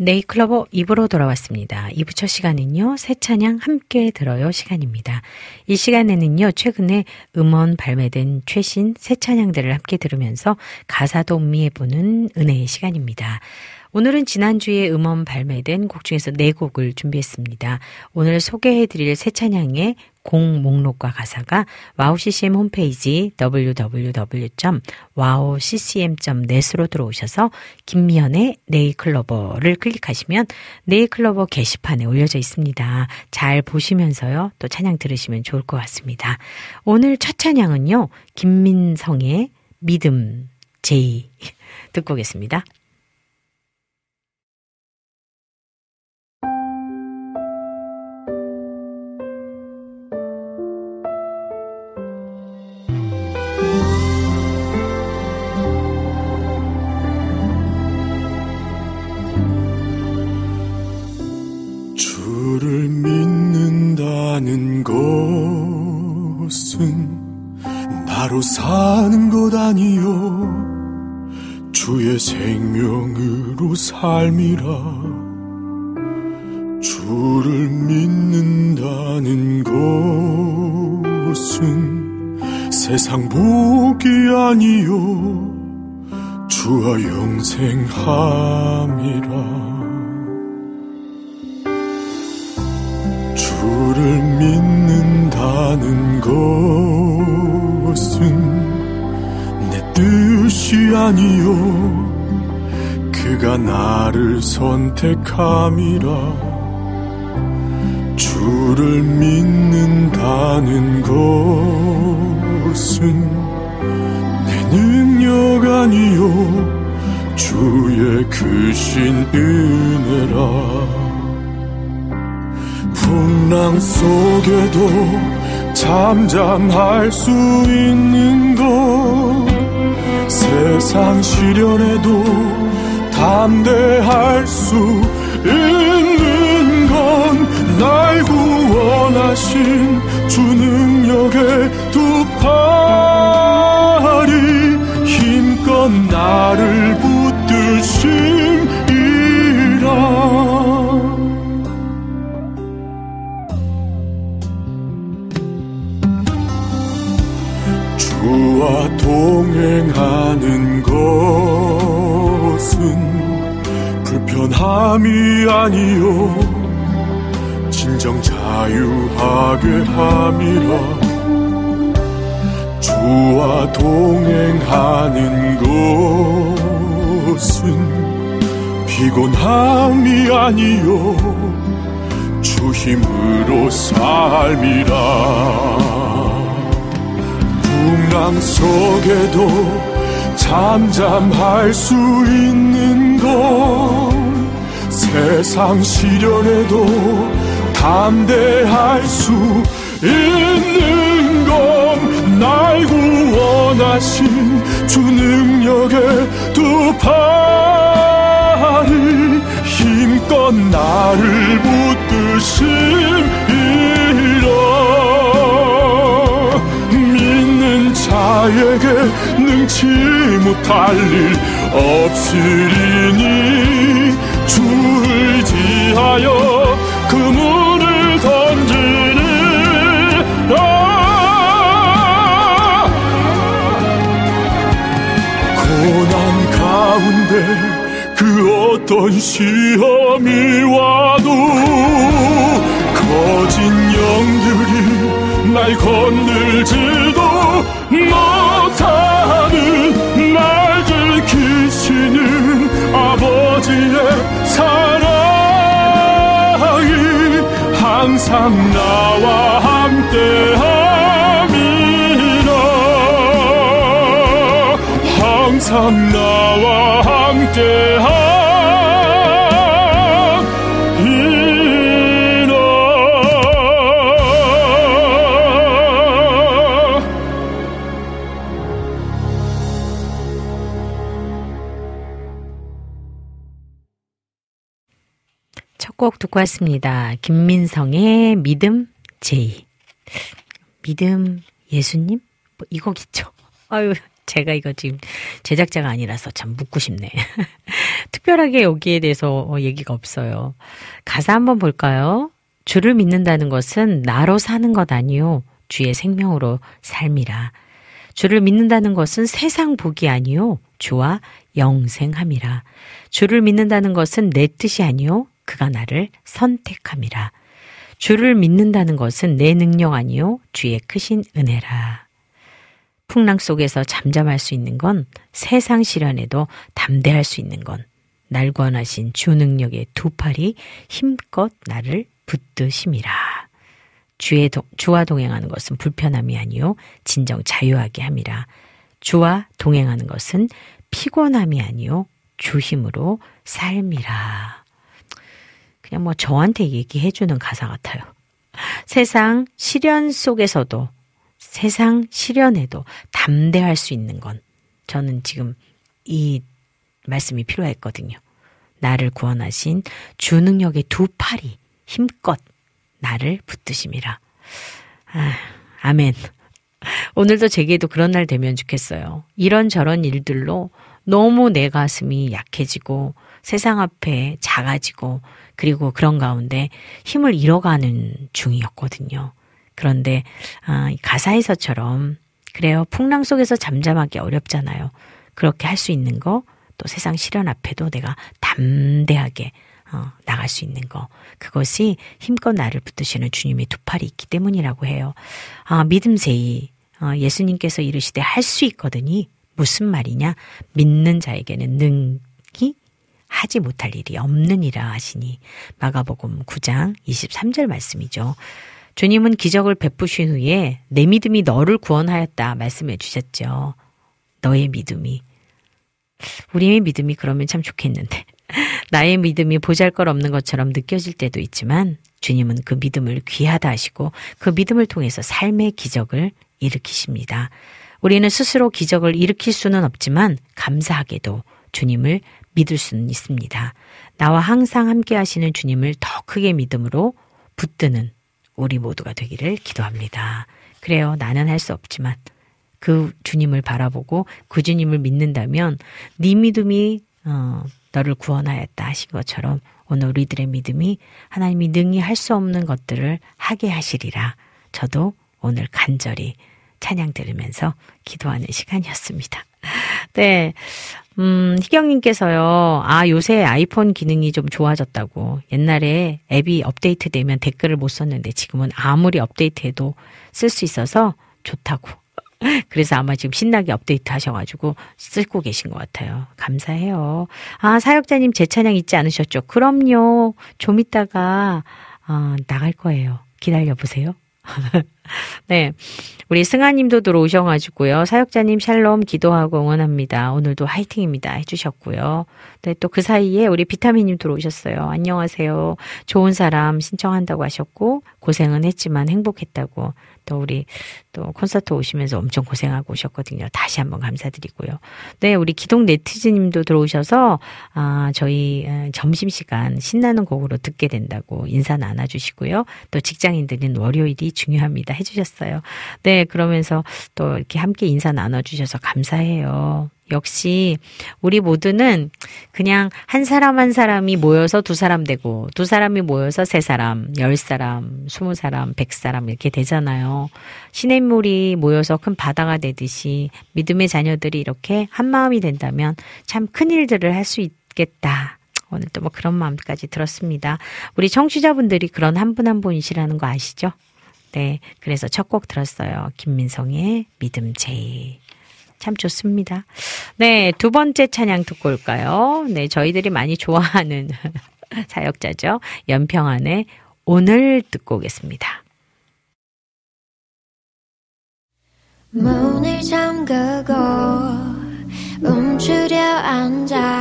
네잎클로버 2부로 돌아왔습니다. 2부 첫 시간은요, 새 찬양 함께 들어요 시간입니다. 이 시간에는요, 최근에 음원 발매된 최신 새 찬양들을 함께 들으면서 가사도 음미해보는 은혜의 시간입니다. 오늘은 지난주에 음원 발매된 곡 중에서 네 곡을 준비했습니다. 오늘 소개해드릴 새 찬양의 곡 목록과 가사가 와우 CCM 홈페이지 www.wowccm.net으로 들어오셔서 김미연의 네이클로버를 클릭하시면 네이클로버 게시판에 올려져 있습니다. 잘 보시면서요. 또 찬양 들으시면 좋을 것 같습니다. 오늘 첫 찬양은요. 김민성의 믿음 제이 듣고 오겠습니다. 로 사는 것 아니요. 주의 생명으로 삶이라. 주를 믿는다는 것은 세상 복이 아니요. 주와 영생함이라. 주를 믿는다는 것 은 내 뜻이 아니요. 그가 나를 선택함이라. 주를 믿는다는 것은 내 능력 아니요. 주의 크신 은혜라. 풍랑 속에도 잠잠할 수 있는 것 세상 시련에도 담대할 수 있는 건 날 구원하신 주 능력의 두 팔이 힘껏 나를 붙드심 동행하는 것은 불편함이 아니요. 진정 자유하게 함이라. 주와 동행하는 것은 피곤함이 아니요. 주 힘으로 삶이라 풍랑 속에도 잠잠할 수 있는 것 세상 시련에도 담대할 수 있는 건날 구원하신 주 능력의 두 팔이 힘껏 나를 붙드심이라 믿는 자에게 능치 못할 일 없으리니 주를 지하여 그 문을 던지니 고난 가운데 그 어떤 시험이 와도 거진 영들이 날 건들지도 못하는 날 지키시는 아버지의 사랑이 항상 나와 함께함이라 항상 나와 함께함 첫곡 듣고 왔습니다. 김민성의 믿음 제이. 믿음 예수님? 뭐이 곡이죠. 아유, 제가 이거 지금 제작자가 아니라서 참 묻고 싶네. 특별하게 여기에 대해서 어, 얘기가 없어요. 가사 한번 볼까요? 주를 믿는다는 것은 나로 사는 것 아니요. 주의 생명으로 삶이라. 주를 믿는다는 것은 세상 복이 아니요. 주와 영생함이라. 주를 믿는다는 것은 내 뜻이 아니요. 그가 나를 선택함이라. 주를 믿는다는 것은 내 능력 아니요. 주의 크신 은혜라. 풍랑 속에서 잠잠할 수 있는 건 세상 시련에도 담대할 수 있는 건날 구원하신 주 능력의 두 팔이 힘껏 나를 붙드심이라. 주의 도, 주와 동행하는 것은 불편함이 아니요 진정 자유하게 함이라. 주와 동행하는 것은 피곤함이 아니요 주 힘으로 삶이라. 그냥 뭐 저한테 얘기해 주는 가사 같아요. 세상 시련 속에서도 세상 시련에도 담대할 수 있는 건 저는 지금 이 말씀이 필요했거든요. 나를 구원하신 주 능력의 두 팔이 힘껏 나를 붙드심이라. 아, 아멘. 오늘도 제게도 그런 날 되면 좋겠어요. 이런저런 일들로 너무 내 가슴이 약해지고 세상 앞에 작아지고 그리고 그런 가운데 힘을 잃어가는 중이었거든요. 그런데 아, 이 가사에서처럼 그래요. 풍랑 속에서 잠잠하기 어렵잖아요. 그렇게 할 수 있는 거, 또 세상 시련 앞에도 내가 담대하게 어, 나갈 수 있는 거. 그것이 힘껏 나를 붙드시는 주님의 두 팔이 있기 때문이라고 해요. 아, 믿음세이. 어, 예수님께서 이르시되 할 수 있거든이 무슨 말이냐? 믿는 자에게는 능히 하지 못할 일이 없느니라 하시니 마가복음 9장 23절 말씀이죠. 주님은 기적을 베푸신 후에 내 믿음이 너를 구원하였다 말씀해 주셨죠. 너의 믿음이 우리의 믿음이 그러면 참 좋겠는데 나의 믿음이 보잘것 없는 것처럼 느껴질 때도 있지만 주님은 그 믿음을 귀하다 하시고 그 믿음을 통해서 삶의 기적을 일으키십니다. 우리는 스스로 기적을 일으킬 수는 없지만 감사하게도 주님을 믿을 수는 있습니다. 나와 항상 함께 하시는 주님을 더 크게 믿음으로 붙드는 우리 모두가 되기를 기도합니다. 그래요. 나는 할 수 없지만 그 주님을 바라보고 그 주님을 믿는다면 네 믿음이 어, 너를 구원하였다 하신 것처럼 오늘 우리들의 믿음이 하나님이 능히 할 수 없는 것들을 하게 하시리라. 저도 오늘 간절히 찬양 들으면서 기도하는 시간이었습니다. 네. 음, 희경님께서요, 아, 요새 아이폰 기능이 좀 좋아졌다고. 옛날에 앱이 업데이트 되면 댓글을 못 썼는데 지금은 아무리 업데이트해도 쓸 수 있어서 좋다고. 그래서 아마 지금 신나게 업데이트 하셔가지고 쓰고 계신 것 같아요. 감사해요. 아, 사역자님 제 찬양 잊지 않으셨죠? 그럼요. 좀 이따가, 어, 나갈 거예요. 기다려보세요. 네. 우리 승아님도 들어오셔가지고요. 사역자님 샬롬 기도하고 응원합니다. 오늘도 화이팅입니다. 해주셨고요. 네, 또 그 사이에 우리 비타민님 들어오셨어요. 안녕하세요. 좋은 사람 신청한다고 하셨고, 고생은 했지만 행복했다고. 또 우리 또 콘서트 오시면서 엄청 고생하고 오셨거든요. 다시 한번 감사드리고요. 네, 우리 기동 네티즈님도 들어오셔서 아 저희 점심 시간 신나는 곡으로 듣게 된다고 인사 나눠 주시고요. 또 직장인들은 월요일이 중요합니다 해 주셨어요. 네, 그러면서 또 이렇게 함께 인사 나눠 주셔서 감사해요. 역시 우리 모두는 그냥 한 사람 한 사람이 모여서 두 사람 되고 두 사람이 모여서 세 사람, 열 사람, 스무 사람, 백 사람 이렇게 되잖아요. 시냇물이 모여서 큰 바다가 되듯이 믿음의 자녀들이 이렇게 한 마음이 된다면 참 큰 일들을 할 수 있겠다. 오늘 또 뭐 그런 마음까지 들었습니다. 우리 청취자분들이 그런 한 분 한 분이시라는 거 아시죠? 네. 그래서 첫 곡 들었어요. 김민성의 믿음 제일. 참 좋습니다. 네, 두 번째 찬양 듣고 올까요? 네, 저희들이 많이 좋아하는 사역자죠. 연평안의 오늘 듣고 오겠습니다. 문을 잠그고 움츠려 앉아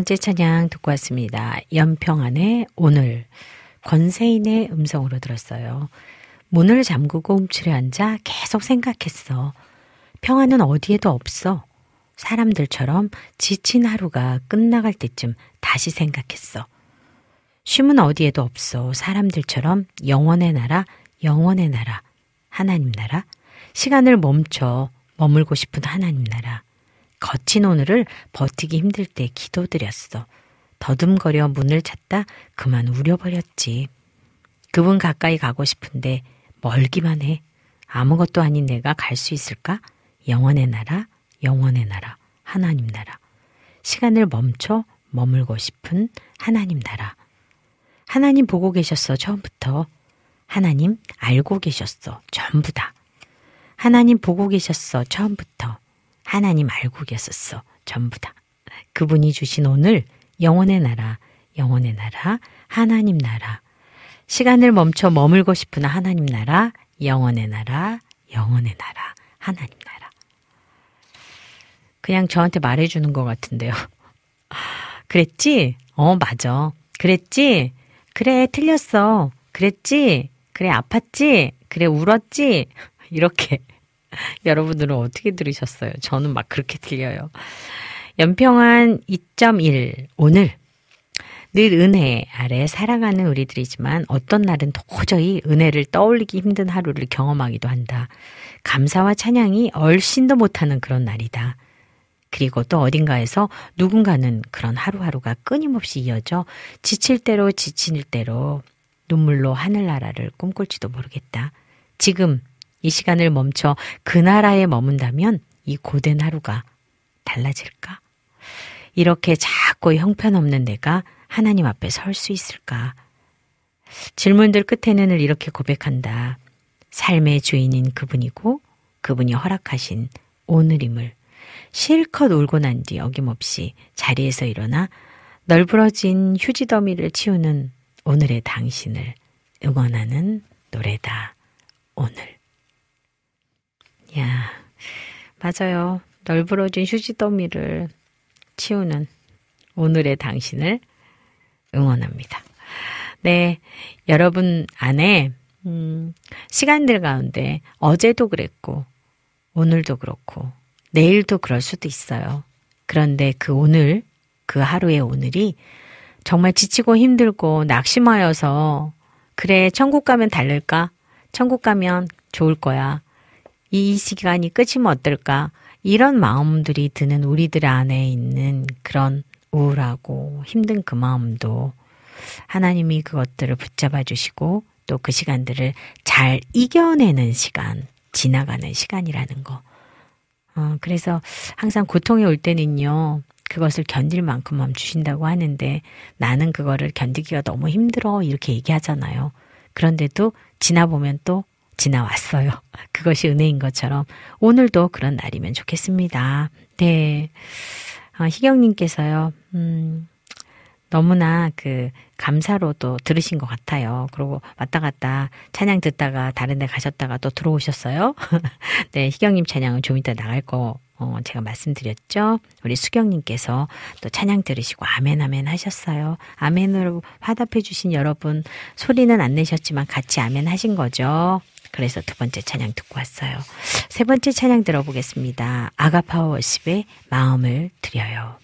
번째 찬양 듣고 왔습니다. 연평안의 오늘 권세인의 음성으로 들었어요. 문을 잠그고 움츠려 앉아 계속 생각했어. 평안은 어디에도 없어. 사람들처럼 지친 하루가 끝나갈 때쯤 다시 생각했어. 쉼은 어디에도 없어. 사람들처럼 영원의 나라, 영원의 나라, 하나님 나라, 시간을 멈춰 머물고 싶은 하나님 나라. 거친 오늘을 버티기 힘들 때 기도드렸어. 더듬거려 문을 찾다 그만 우려버렸지. 그분 가까이 가고 싶은데 멀기만 해. 아무것도 아닌 내가 갈 수 있을까? 영원의 나라, 영원의 나라, 하나님 나라. 시간을 멈춰 머물고 싶은 하나님 나라. 하나님 보고 계셨어, 처음부터. 하나님 알고 계셨어, 전부 다. 하나님 보고 계셨어, 처음부터. 하나님 알고 계셨어, 전부 다. 그분이 주신 오늘 영원의 나라, 영원의 나라, 하나님 나라. 시간을 멈춰 머물고 싶은 하나님 나라, 영원의 나라, 영원의 나라, 하나님 나라. 그냥 저한테 말해주는 것 같은데요. 그랬지? 어, 맞아. 그랬지? 그래, 틀렸어. 그랬지? 그래, 아팠지? 그래, 울었지? 이렇게. 여러분들은 어떻게 들으셨어요? 저는 막 그렇게 들려요. 연평한 2.1. 오늘. 늘 은혜 아래 살아가는 우리들이지만 어떤 날은 도저히 은혜를 떠올리기 힘든 하루를 경험하기도 한다. 감사와 찬양이 얼씬도 못하는 그런 날이다. 그리고 또 어딘가에서 누군가는 그런 하루하루가 끊임없이 이어져 지칠 대로 지칠 대로 눈물로 하늘나라를 꿈꿀지도 모르겠다. 지금 이 시간을 멈춰 그 나라에 머문다면 이 고된 하루가 달라질까? 이렇게 작고 형편없는 내가 하나님 앞에 설 수 있을까? 질문들 끝에는 늘 이렇게 고백한다. 삶의 주인인 그분이고 그분이 허락하신 오늘임을 실컷 울고 난 뒤 어김없이 자리에서 일어나 널브러진 휴지 더미를 치우는 오늘의 당신을 응원하는 노래다. 오늘. 야, 맞아요. 널브러진 휴지 더미를 치우는 오늘의 당신을 응원합니다. 네, 여러분 안에 음, 시간들 가운데 어제도 그랬고 오늘도 그렇고 내일도 그럴 수도 있어요. 그런데 그 오늘, 그 하루의 오늘이 정말 지치고 힘들고 낙심하여서 그래 천국 가면 달를까? 천국 가면 좋을 거야. 이 시간이 끝이면 어떨까? 이런 마음들이 드는 우리들 안에 있는 그런 우울하고 힘든 그 마음도 하나님이 그것들을 붙잡아 주시고 또 그 시간들을 잘 이겨내는 시간, 지나가는 시간이라는 거. 어, 그래서 항상 고통이 올 때는요, 그것을 견딜 만큼 맘 주신다고 하는데 나는 그거를 견디기가 너무 힘들어 이렇게 얘기하잖아요. 그런데도 지나보면 또 지나왔어요. 그것이 은혜인 것처럼 오늘도 그런 날이면 좋겠습니다. 네. 어, 희경님께서요, 음, 너무나 그 감사로도 들으신 것 같아요. 그리고 왔다 갔다 찬양 듣다가 다른 데 가셨다가 또 들어오셨어요. 네, 희경님 찬양은 좀 이따 나갈 거 어, 제가 말씀드렸죠. 우리 수경님께서 또 찬양 들으시고 아멘 아멘 하셨어요. 아멘으로 화답해 주신 여러분 소리는 안 내셨지만 같이 아멘 하신 거죠. 그래서 두 번째 찬양 듣고 왔어요. 세 번째 찬양 들어보겠습니다. 아가파워 워십의 마음을 드려요.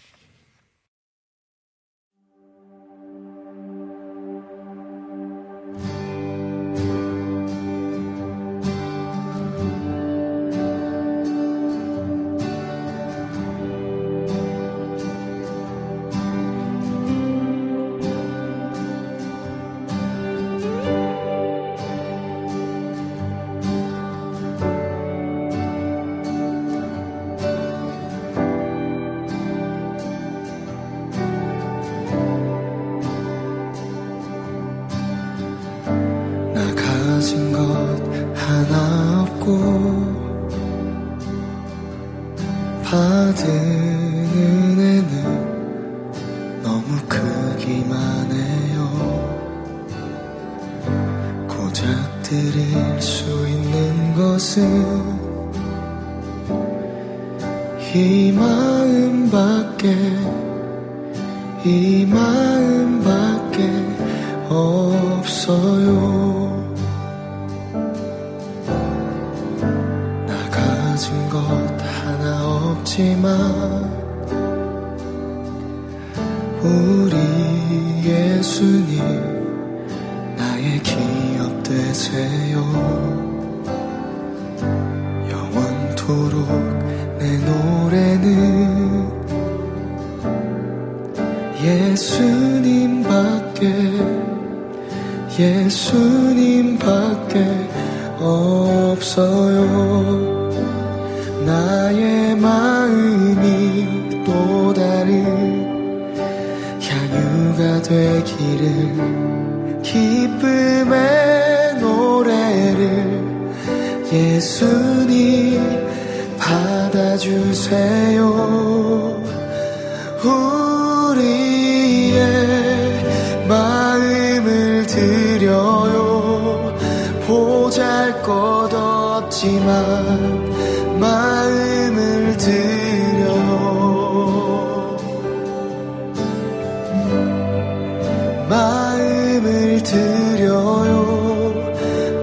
마음을 드려요.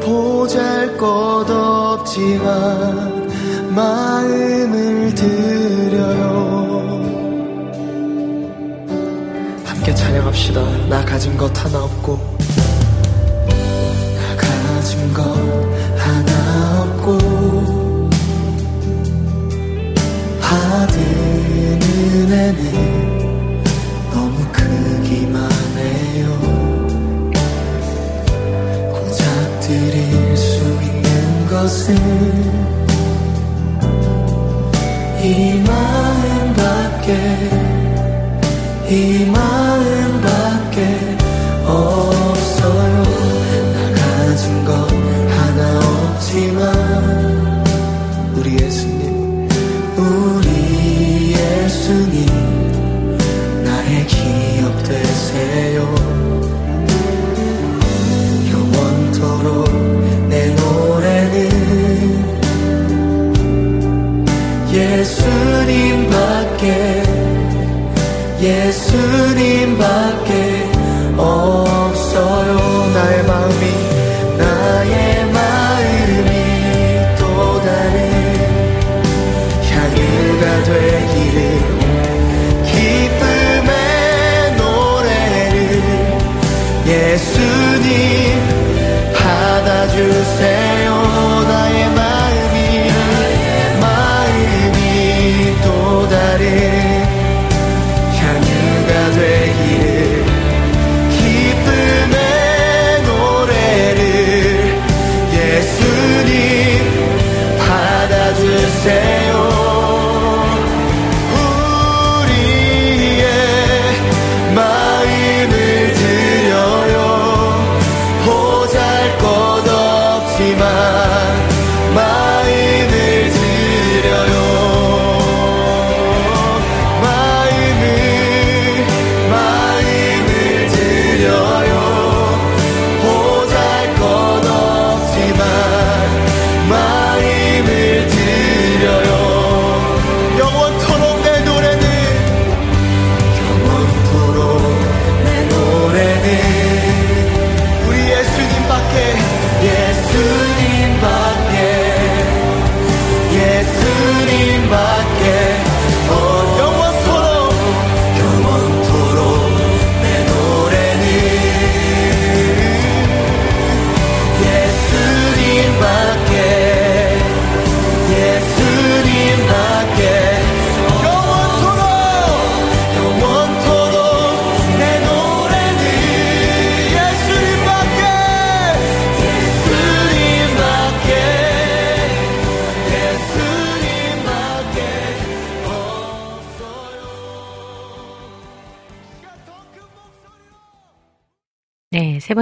보잘 것 없지만 마음을 드려요. 함께 찬양합시다. 나 가진 것 하나 없고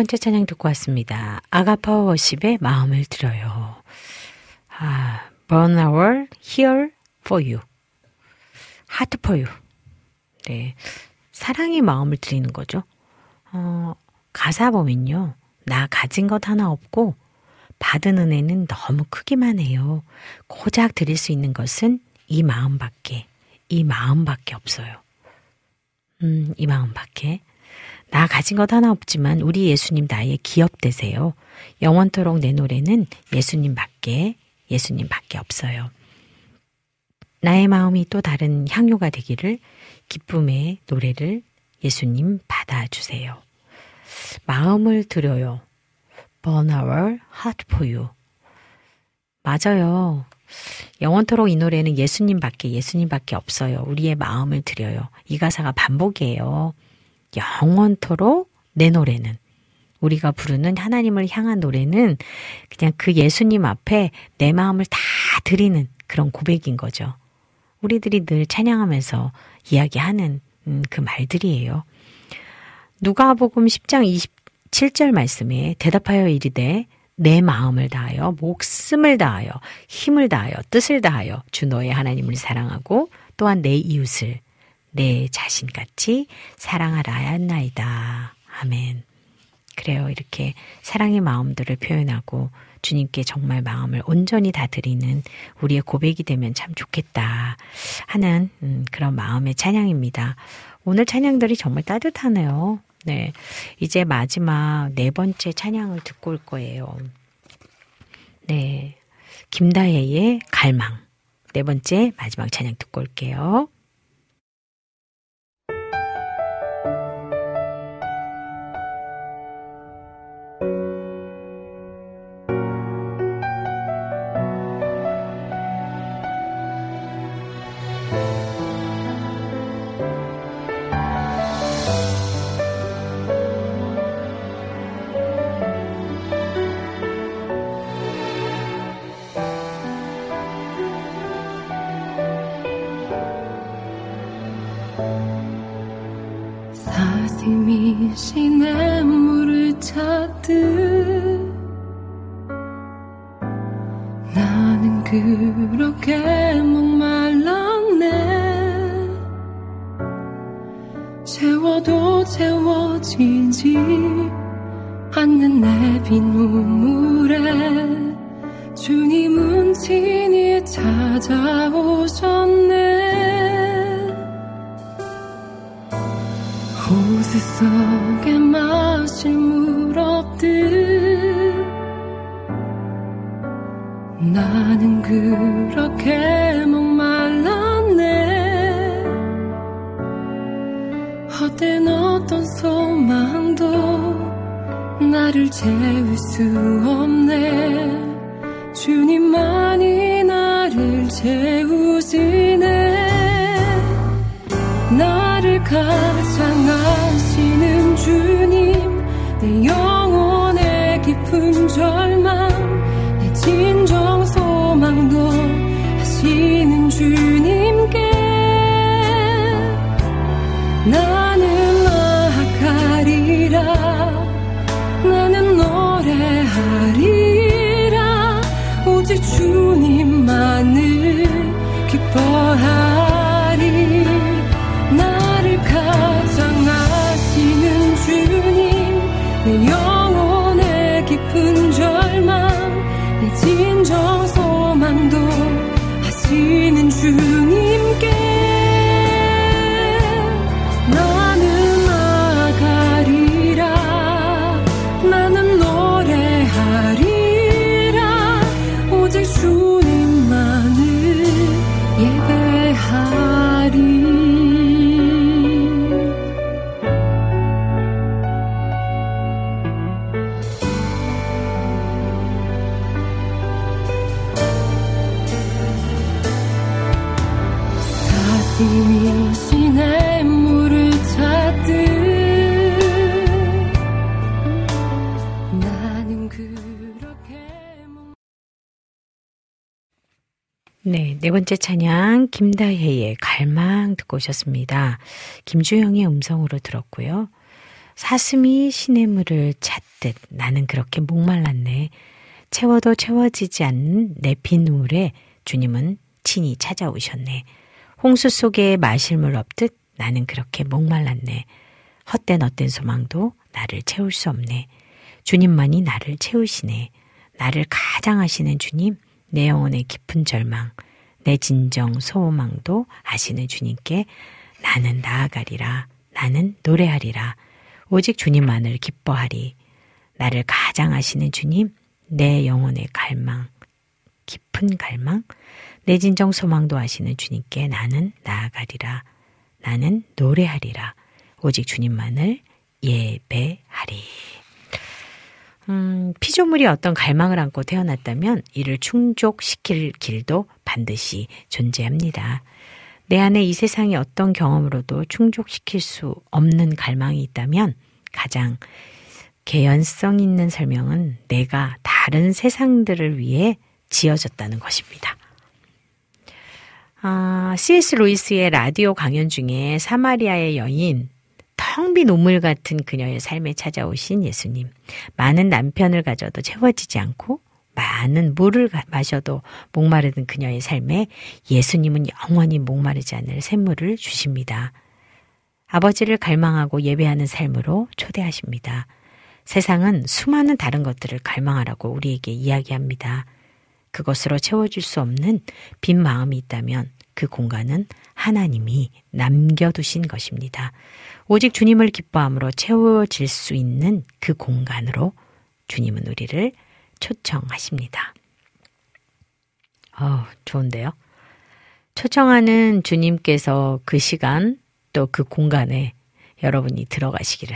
번째 찬양 듣고 왔습니다. 아가파워 워십의 마음을 들어요. 아, Burn Our Here For You. Heart For You. 네. 사랑의 마음을 드리는 거죠. 어, 가사 보면요. 나 가진 것 하나 없고 받은 은혜는 너무 크기만 해요. 고작 드릴 수 있는 것은 이 마음밖에, 이 마음밖에 없어요. 음, 이 마음밖에. 나 가진 것 하나 없지만 우리 예수님 나의 기업 되세요. 영원토록 내 노래는 예수님밖에 예수님밖에 없어요. 나의 마음이 또 다른 향유가 되기를 기쁨의 노래를 예수님 받아주세요. 마음을 들여요. Burn our heart for you. 맞아요. 영원토록 이 노래는 예수님밖에 예수님밖에 없어요. 우리의 마음을 드려요. 이 가사가 반복이에요. 영원토록 내 노래는 우리가 부르는 하나님을 향한 노래는 그냥 그 예수님 앞에 내 마음을 다 드리는 그런 고백인 거죠. 우리들이 늘 찬양하면서 이야기하는 음, 그 말들이에요. 누가복음 10장 27절 말씀에 대답하여 이르되 내 마음을 다하여 목숨을 다하여 힘을 다하여 뜻을 다하여 주 너의 하나님을 사랑하고 또한 내 이웃을 내 자신같이 사랑하라 하였나이다. 아멘. 그래요. 이렇게 사랑의 마음들을 표현하고 주님께 정말 마음을 온전히 다 드리는 우리의 고백이 되면 참 좋겠다 하는 음, 그런 마음의 찬양입니다. 오늘 찬양들이 정말 따뜻하네요. 네. 이제 마지막 네 번째 찬양을 듣고 올 거예요. 네. 김다혜의 갈망. 네 번째 마지막 찬양 듣고 올게요. 네, 네 번째 찬양 김다혜의 갈망 듣고 오셨습니다. 김주영의 음성으로 들었고요. 사슴이 시냇물을 찾듯 나는 그렇게 목말랐네. 채워도 채워지지 않는 내 빈 우물에 주님은 친히 찾아오셨네. 홍수 속에 마실 물 없듯 나는 그렇게 목말랐네. 헛된 헛된 소망도 나를 채울 수 없네. 주님만이 나를 채우시네. 나를 가장 하시는 주님, 내 영혼의 깊은 절망, 내 진정 소망도 아시는 주님께 나는 나아가리라. 나는 노래하리라. 오직 주님만을 기뻐하리. 나를 가장 아시는 주님, 내 영혼의 갈망, 깊은 갈망, 내 진정 소망도 아시는 주님께 나는 나아가리라. 나는 노래하리라. 오직 주님만을 예배하리. 음, 피조물이 어떤 갈망을 안고 태어났다면 이를 충족시킬 길도 반드시 존재합니다. 내 안에 이 세상의 어떤 경험으로도 충족시킬 수 없는 갈망이 있다면 가장 개연성 있는 설명은 내가 다른 세상들을 위해 지어졌다는 것입니다. 아, C.S. 로이스의 라디오 강연 중에 사마리아의 여인, 텅빈 우물 같은 그녀의 삶에 찾아오신 예수님. 많은 남편을 가져도 채워지지 않고 많은 물을 마셔도 목마르던 그녀의 삶에 예수님은 영원히 목마르지 않을 샘물을 주십니다. 아버지를 갈망하고 예배하는 삶으로 초대하십니다. 세상은 수많은 다른 것들을 갈망하라고 우리에게 이야기합니다. 그것으로 채워줄 수 없는 빈 마음이 있다면 그 공간은 하나님이 남겨두신 것입니다. 오직 주님을 기뻐함으로 채워질 수 있는 그 공간으로 주님은 우리를 초청하십니다. 어, 좋은데요? 초청하는 주님께서 그 시간 또 그 공간에 여러분이 들어가시기를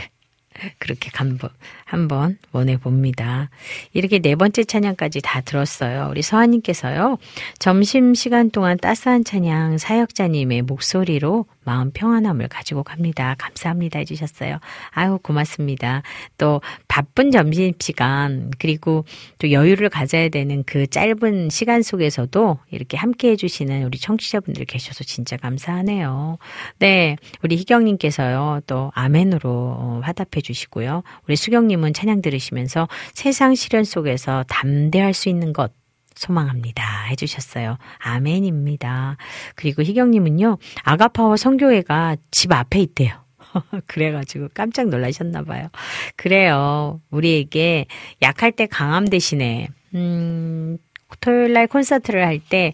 그렇게 한번, 한번 원해 봅니다. 이렇게 네 번째 찬양까지 다 들었어요. 우리 서하님께서요, 점심 시간 동안 따스한 찬양 사역자님의 목소리로 마음 평안함을 가지고 갑니다. 감사합니다. 해주셨어요. 아유, 고맙습니다. 또 바쁜 점심 시간, 그리고 또 여유를 가져야 되는 그 짧은 시간 속에서도 이렇게 함께 해주시는 우리 청취자분들 계셔서 진짜 감사하네요. 네. 우리 희경님께서요, 또 아멘으로 화답해 주시고요. 우리 수경님 은 찬양 들으시면서 세상 시련 속에서 담대할 수 있는 것, 소망합니다. 해주셨어요. 아멘입니다. 그리고 희경님은요, 아가파워 성교회가 집 앞에 있대요. 그래가지고 깜짝 놀라셨나봐요. 그래요. 우리에게 약할 때 강함 대신에, 음, 토요일 날 콘서트를 할 때,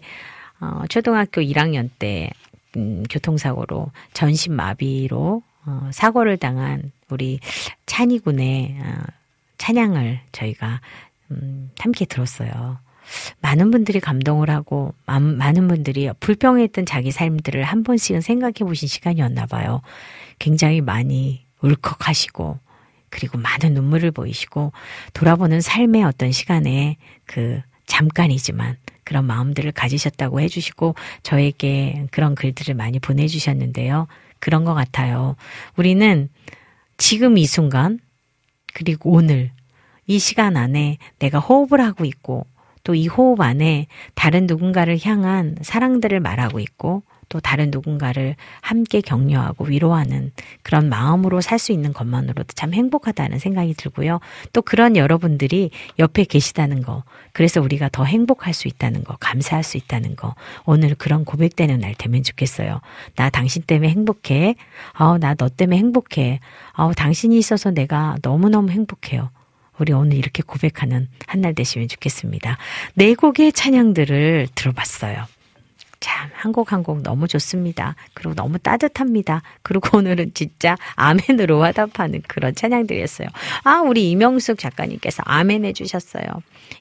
어, 초등학교 1학년 때, 음, 교통사고로 전신마비로, 어, 사고를 당한 우리 찬이군의, 어, 찬양을 저희가, 음, 함께 들었어요. 많은 분들이 감동을 하고 많은 분들이 불평했던 자기 삶들을 한 번씩은 생각해 보신 시간이었나 봐요. 굉장히 많이 울컥하시고 그리고 많은 눈물을 보이시고 돌아보는 삶의 어떤 시간에 그 잠깐이지만 그런 마음들을 가지셨다고 해주시고 저에게 그런 글들을 많이 보내주셨는데요. 그런 것 같아요. 우리는 지금 이 순간 그리고 오늘 이 시간 안에 내가 호흡을 하고 있고 또 이 호흡 안에 다른 누군가를 향한 사랑들을 말하고 있고 또 다른 누군가를 함께 격려하고 위로하는 그런 마음으로 살 수 있는 것만으로도 참 행복하다는 생각이 들고요. 또 그런 여러분들이 옆에 계시다는 거, 그래서 우리가 더 행복할 수 있다는 거, 감사할 수 있다는 거, 오늘 그런 고백되는 날 되면 좋겠어요. 나 당신 때문에 행복해. 어, 나너 때문에 행복해. 어, 당신이 있어서 내가 너무너무 행복해요. 우리 오늘 이렇게 고백하는 한 날 되시면 좋겠습니다. 네 곡의 찬양들을 들어봤어요. 참, 한곡 한 곡 너무 좋습니다. 그리고 너무 따뜻합니다. 그리고 오늘은 진짜 아멘으로 화답하는 그런 찬양들이었어요. 아, 우리 이명숙 작가님께서 아멘 해주셨어요.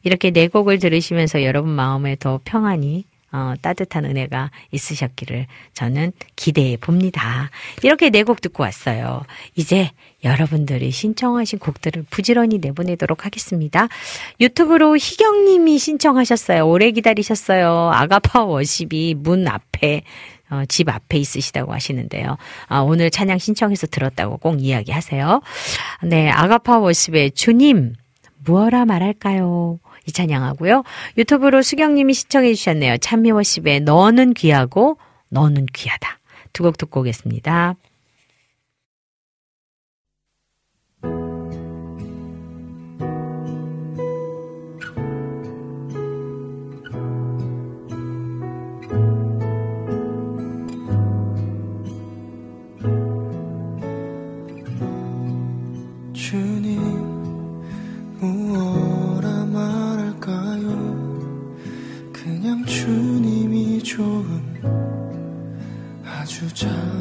이렇게 네 곡을 들으시면서 여러분 마음에 더 평안히 어, 따뜻한 은혜가 있으셨기를 저는 기대해 봅니다. 이렇게 네 곡 듣고 왔어요. 이제 여러분들이 신청하신 곡들을 부지런히 내보내도록 하겠습니다. 유튜브로 희경님이 신청하셨어요. 오래 기다리셨어요. 아가파 워십이 문 앞에 어, 집 앞에 있으시다고 하시는데요. 아, 오늘 찬양 신청해서 들었다고 꼭 이야기하세요. 네, 아가파 워십의 주님 무엇라 말할까요? 이 찬양하고요. 유튜브로 수경님이 시청해 주셨네요. 찬미워십의 너는 귀하고 너는 귀하다. 두 곡 듣고 오겠습니다. 就这。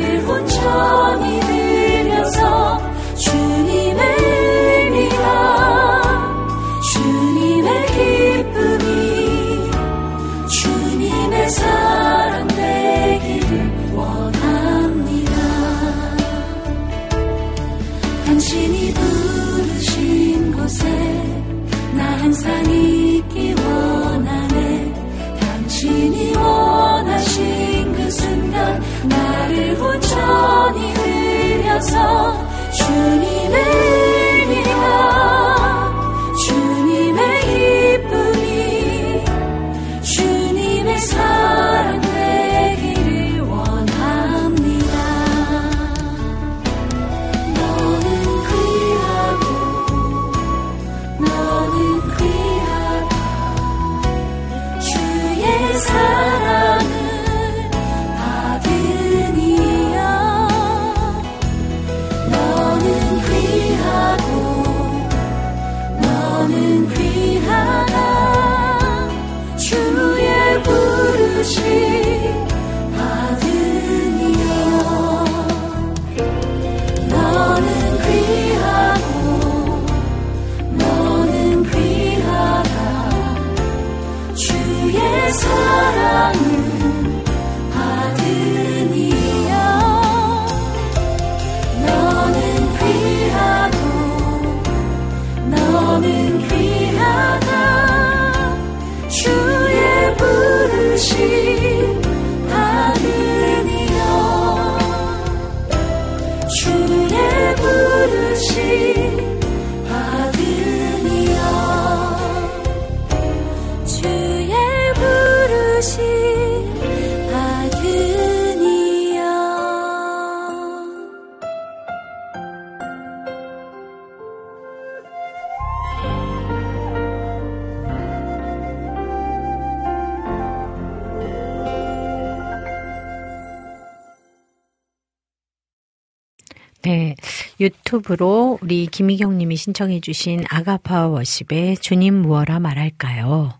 나를 온 유튜브로 우리 김희경 님이 신청해 주신 아가파 워십의 주님 무어라 말할까요?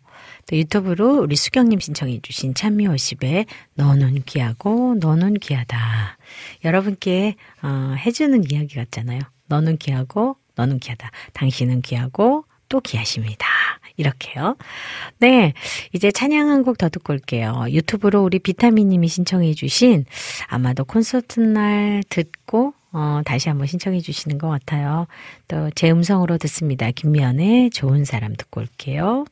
또 유튜브로 우리 수경 님 신청해 주신 찬미 워십의 너는 귀하고 너는 귀하다. 여러분께 어, 해주는 이야기 같잖아요. 너는 귀하고 너는 귀하다. 당신은 귀하고 또 귀하십니다. 이렇게요. 네. 이제 찬양 한 곡 더 듣고 올게요. 유튜브로 우리 비타민 님이 신청해 주신 아마도 콘서트 날 듣고 어, 다시 한번 신청해 주시는 것 같아요. 또 제 음성으로 듣습니다. 김미연의 좋은 사람 듣고 올게요.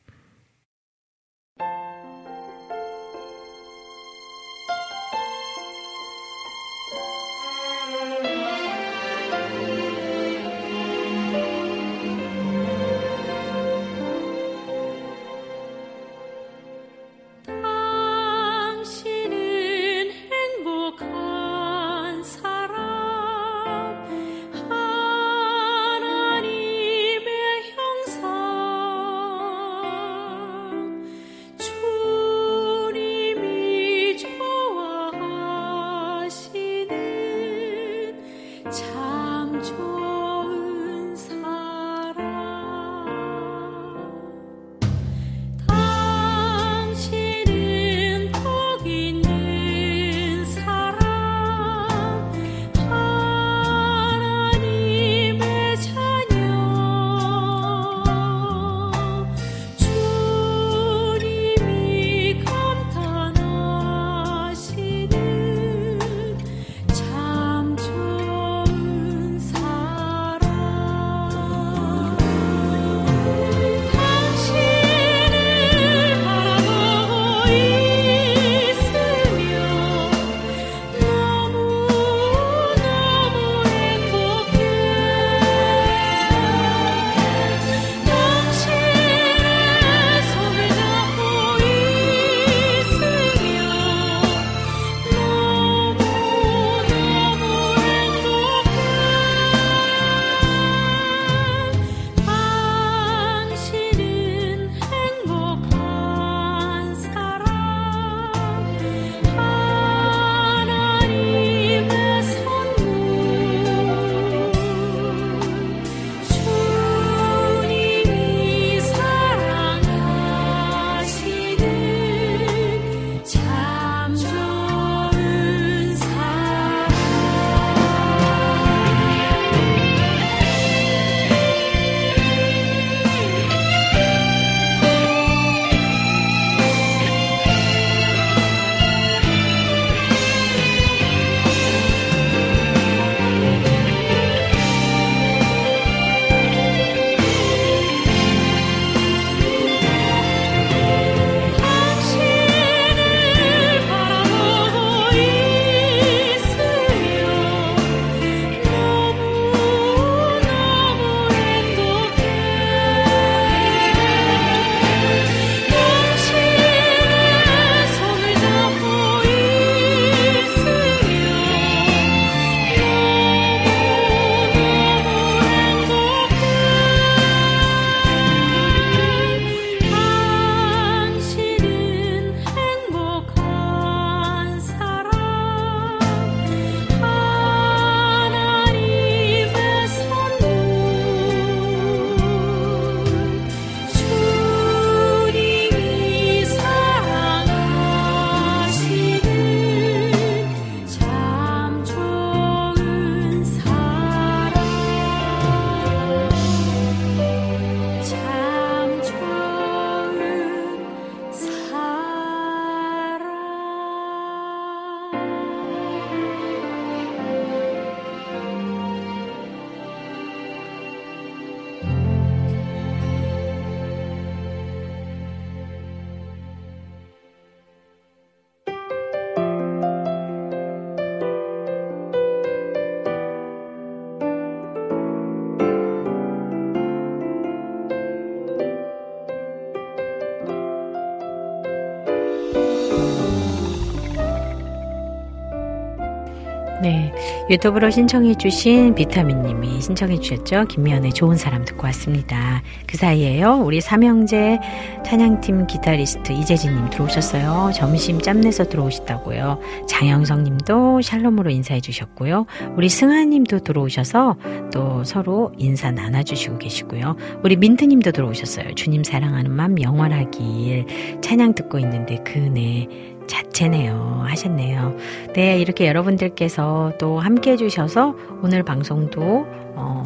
유튜브로 신청해주신 비타민님이 신청해주셨죠. 김미연의 좋은 사람 듣고 왔습니다. 그 사이에요. 우리 삼형제 찬양팀 기타리스트 이재진님 들어오셨어요. 점심 짬내서 들어오셨다고요. 장영성님도 샬롬으로 인사해주셨고요. 우리 승아님도 들어오셔서 또 서로 인사 나눠주시고 계시고요. 우리 민트님도 들어오셨어요. 주님 사랑하는 맘 영원하길 찬양 듣고 있는데 그네 자체네요. 하셨네요. 네, 이렇게 여러분들께서 또 함께 해주셔서 오늘 방송도, 어,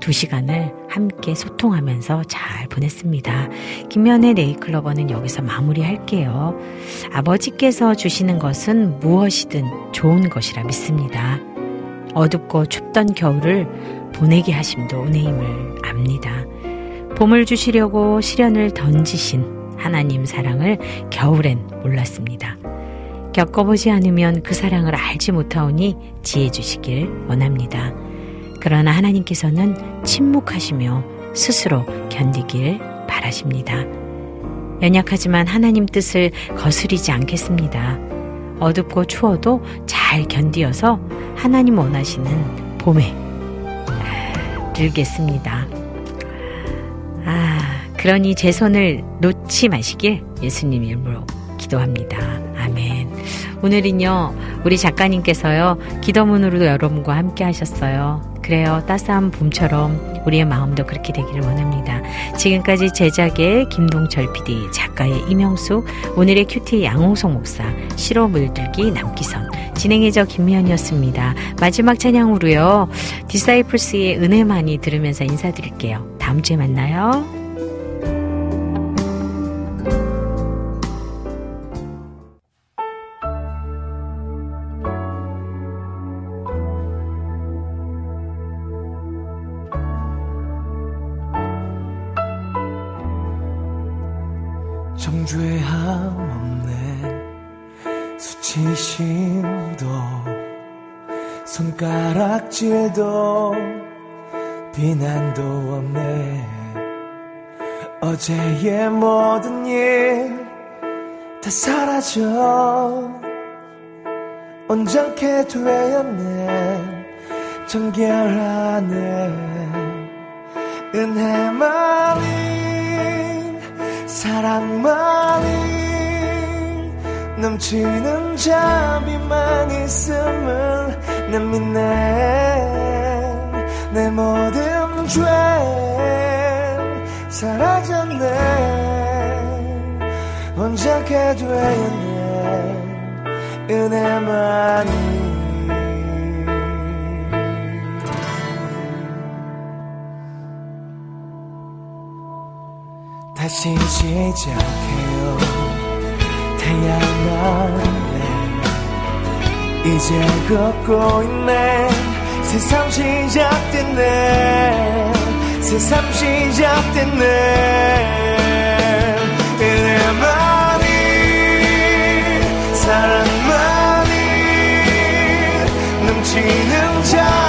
두 시간을 함께 소통하면서 잘 보냈습니다. 김면의 네이클로버는 여기서 마무리할게요. 아버지께서 주시는 것은 무엇이든 좋은 것이라 믿습니다. 어둡고 춥던 겨울을 보내게 하심도 은혜임을 압니다. 봄을 주시려고 시련을 던지신 하나님 사랑을 겨울엔 몰랐습니다. 겪어보지 않으면 그 사랑을 알지 못하오니 지혜 주시길 원합니다. 그러나 하나님께서는 침묵하시며 스스로 견디길 바라십니다. 연약하지만 하나님 뜻을 거스리지 않겠습니다. 어둡고 추워도 잘 견디어서 하나님 원하시는 봄에 들겠습니다. 아, 그러니 제 손을 놓지 마시길 예수님 이름으로 기도합니다. 아멘. 오늘은요, 우리 작가님께서요, 기도문으로도 여러분과 함께 하셨어요. 그래요. 따스한 봄처럼 우리의 마음도 그렇게 되기를 원합니다. 지금까지 제작의 김동철 PD, 작가의 이명수, 오늘의 큐티 양홍성 목사, 시로 물들기 남기선, 진행의 저 김미연이었습니다. 마지막 찬양으로요, 디사이플스의 은혜만이 들으면서 인사드릴게요. 다음 주에 만나요. 손가락질도 비난도 없네. 어제의 모든 일 다 사라져. 온전케 되었네. 정결하네. 은혜만이 사랑만이 넘치는 자비만 있음을 난 믿네. 내 모든 죄 사라졌네. 온전케 되었네. 은혜만이. 다시 시작해요 태양날에 이제 걷고 있네. 새삼 시작됐네. 새삼 시작됐네. 은혜만이 사랑만이 넘치는 자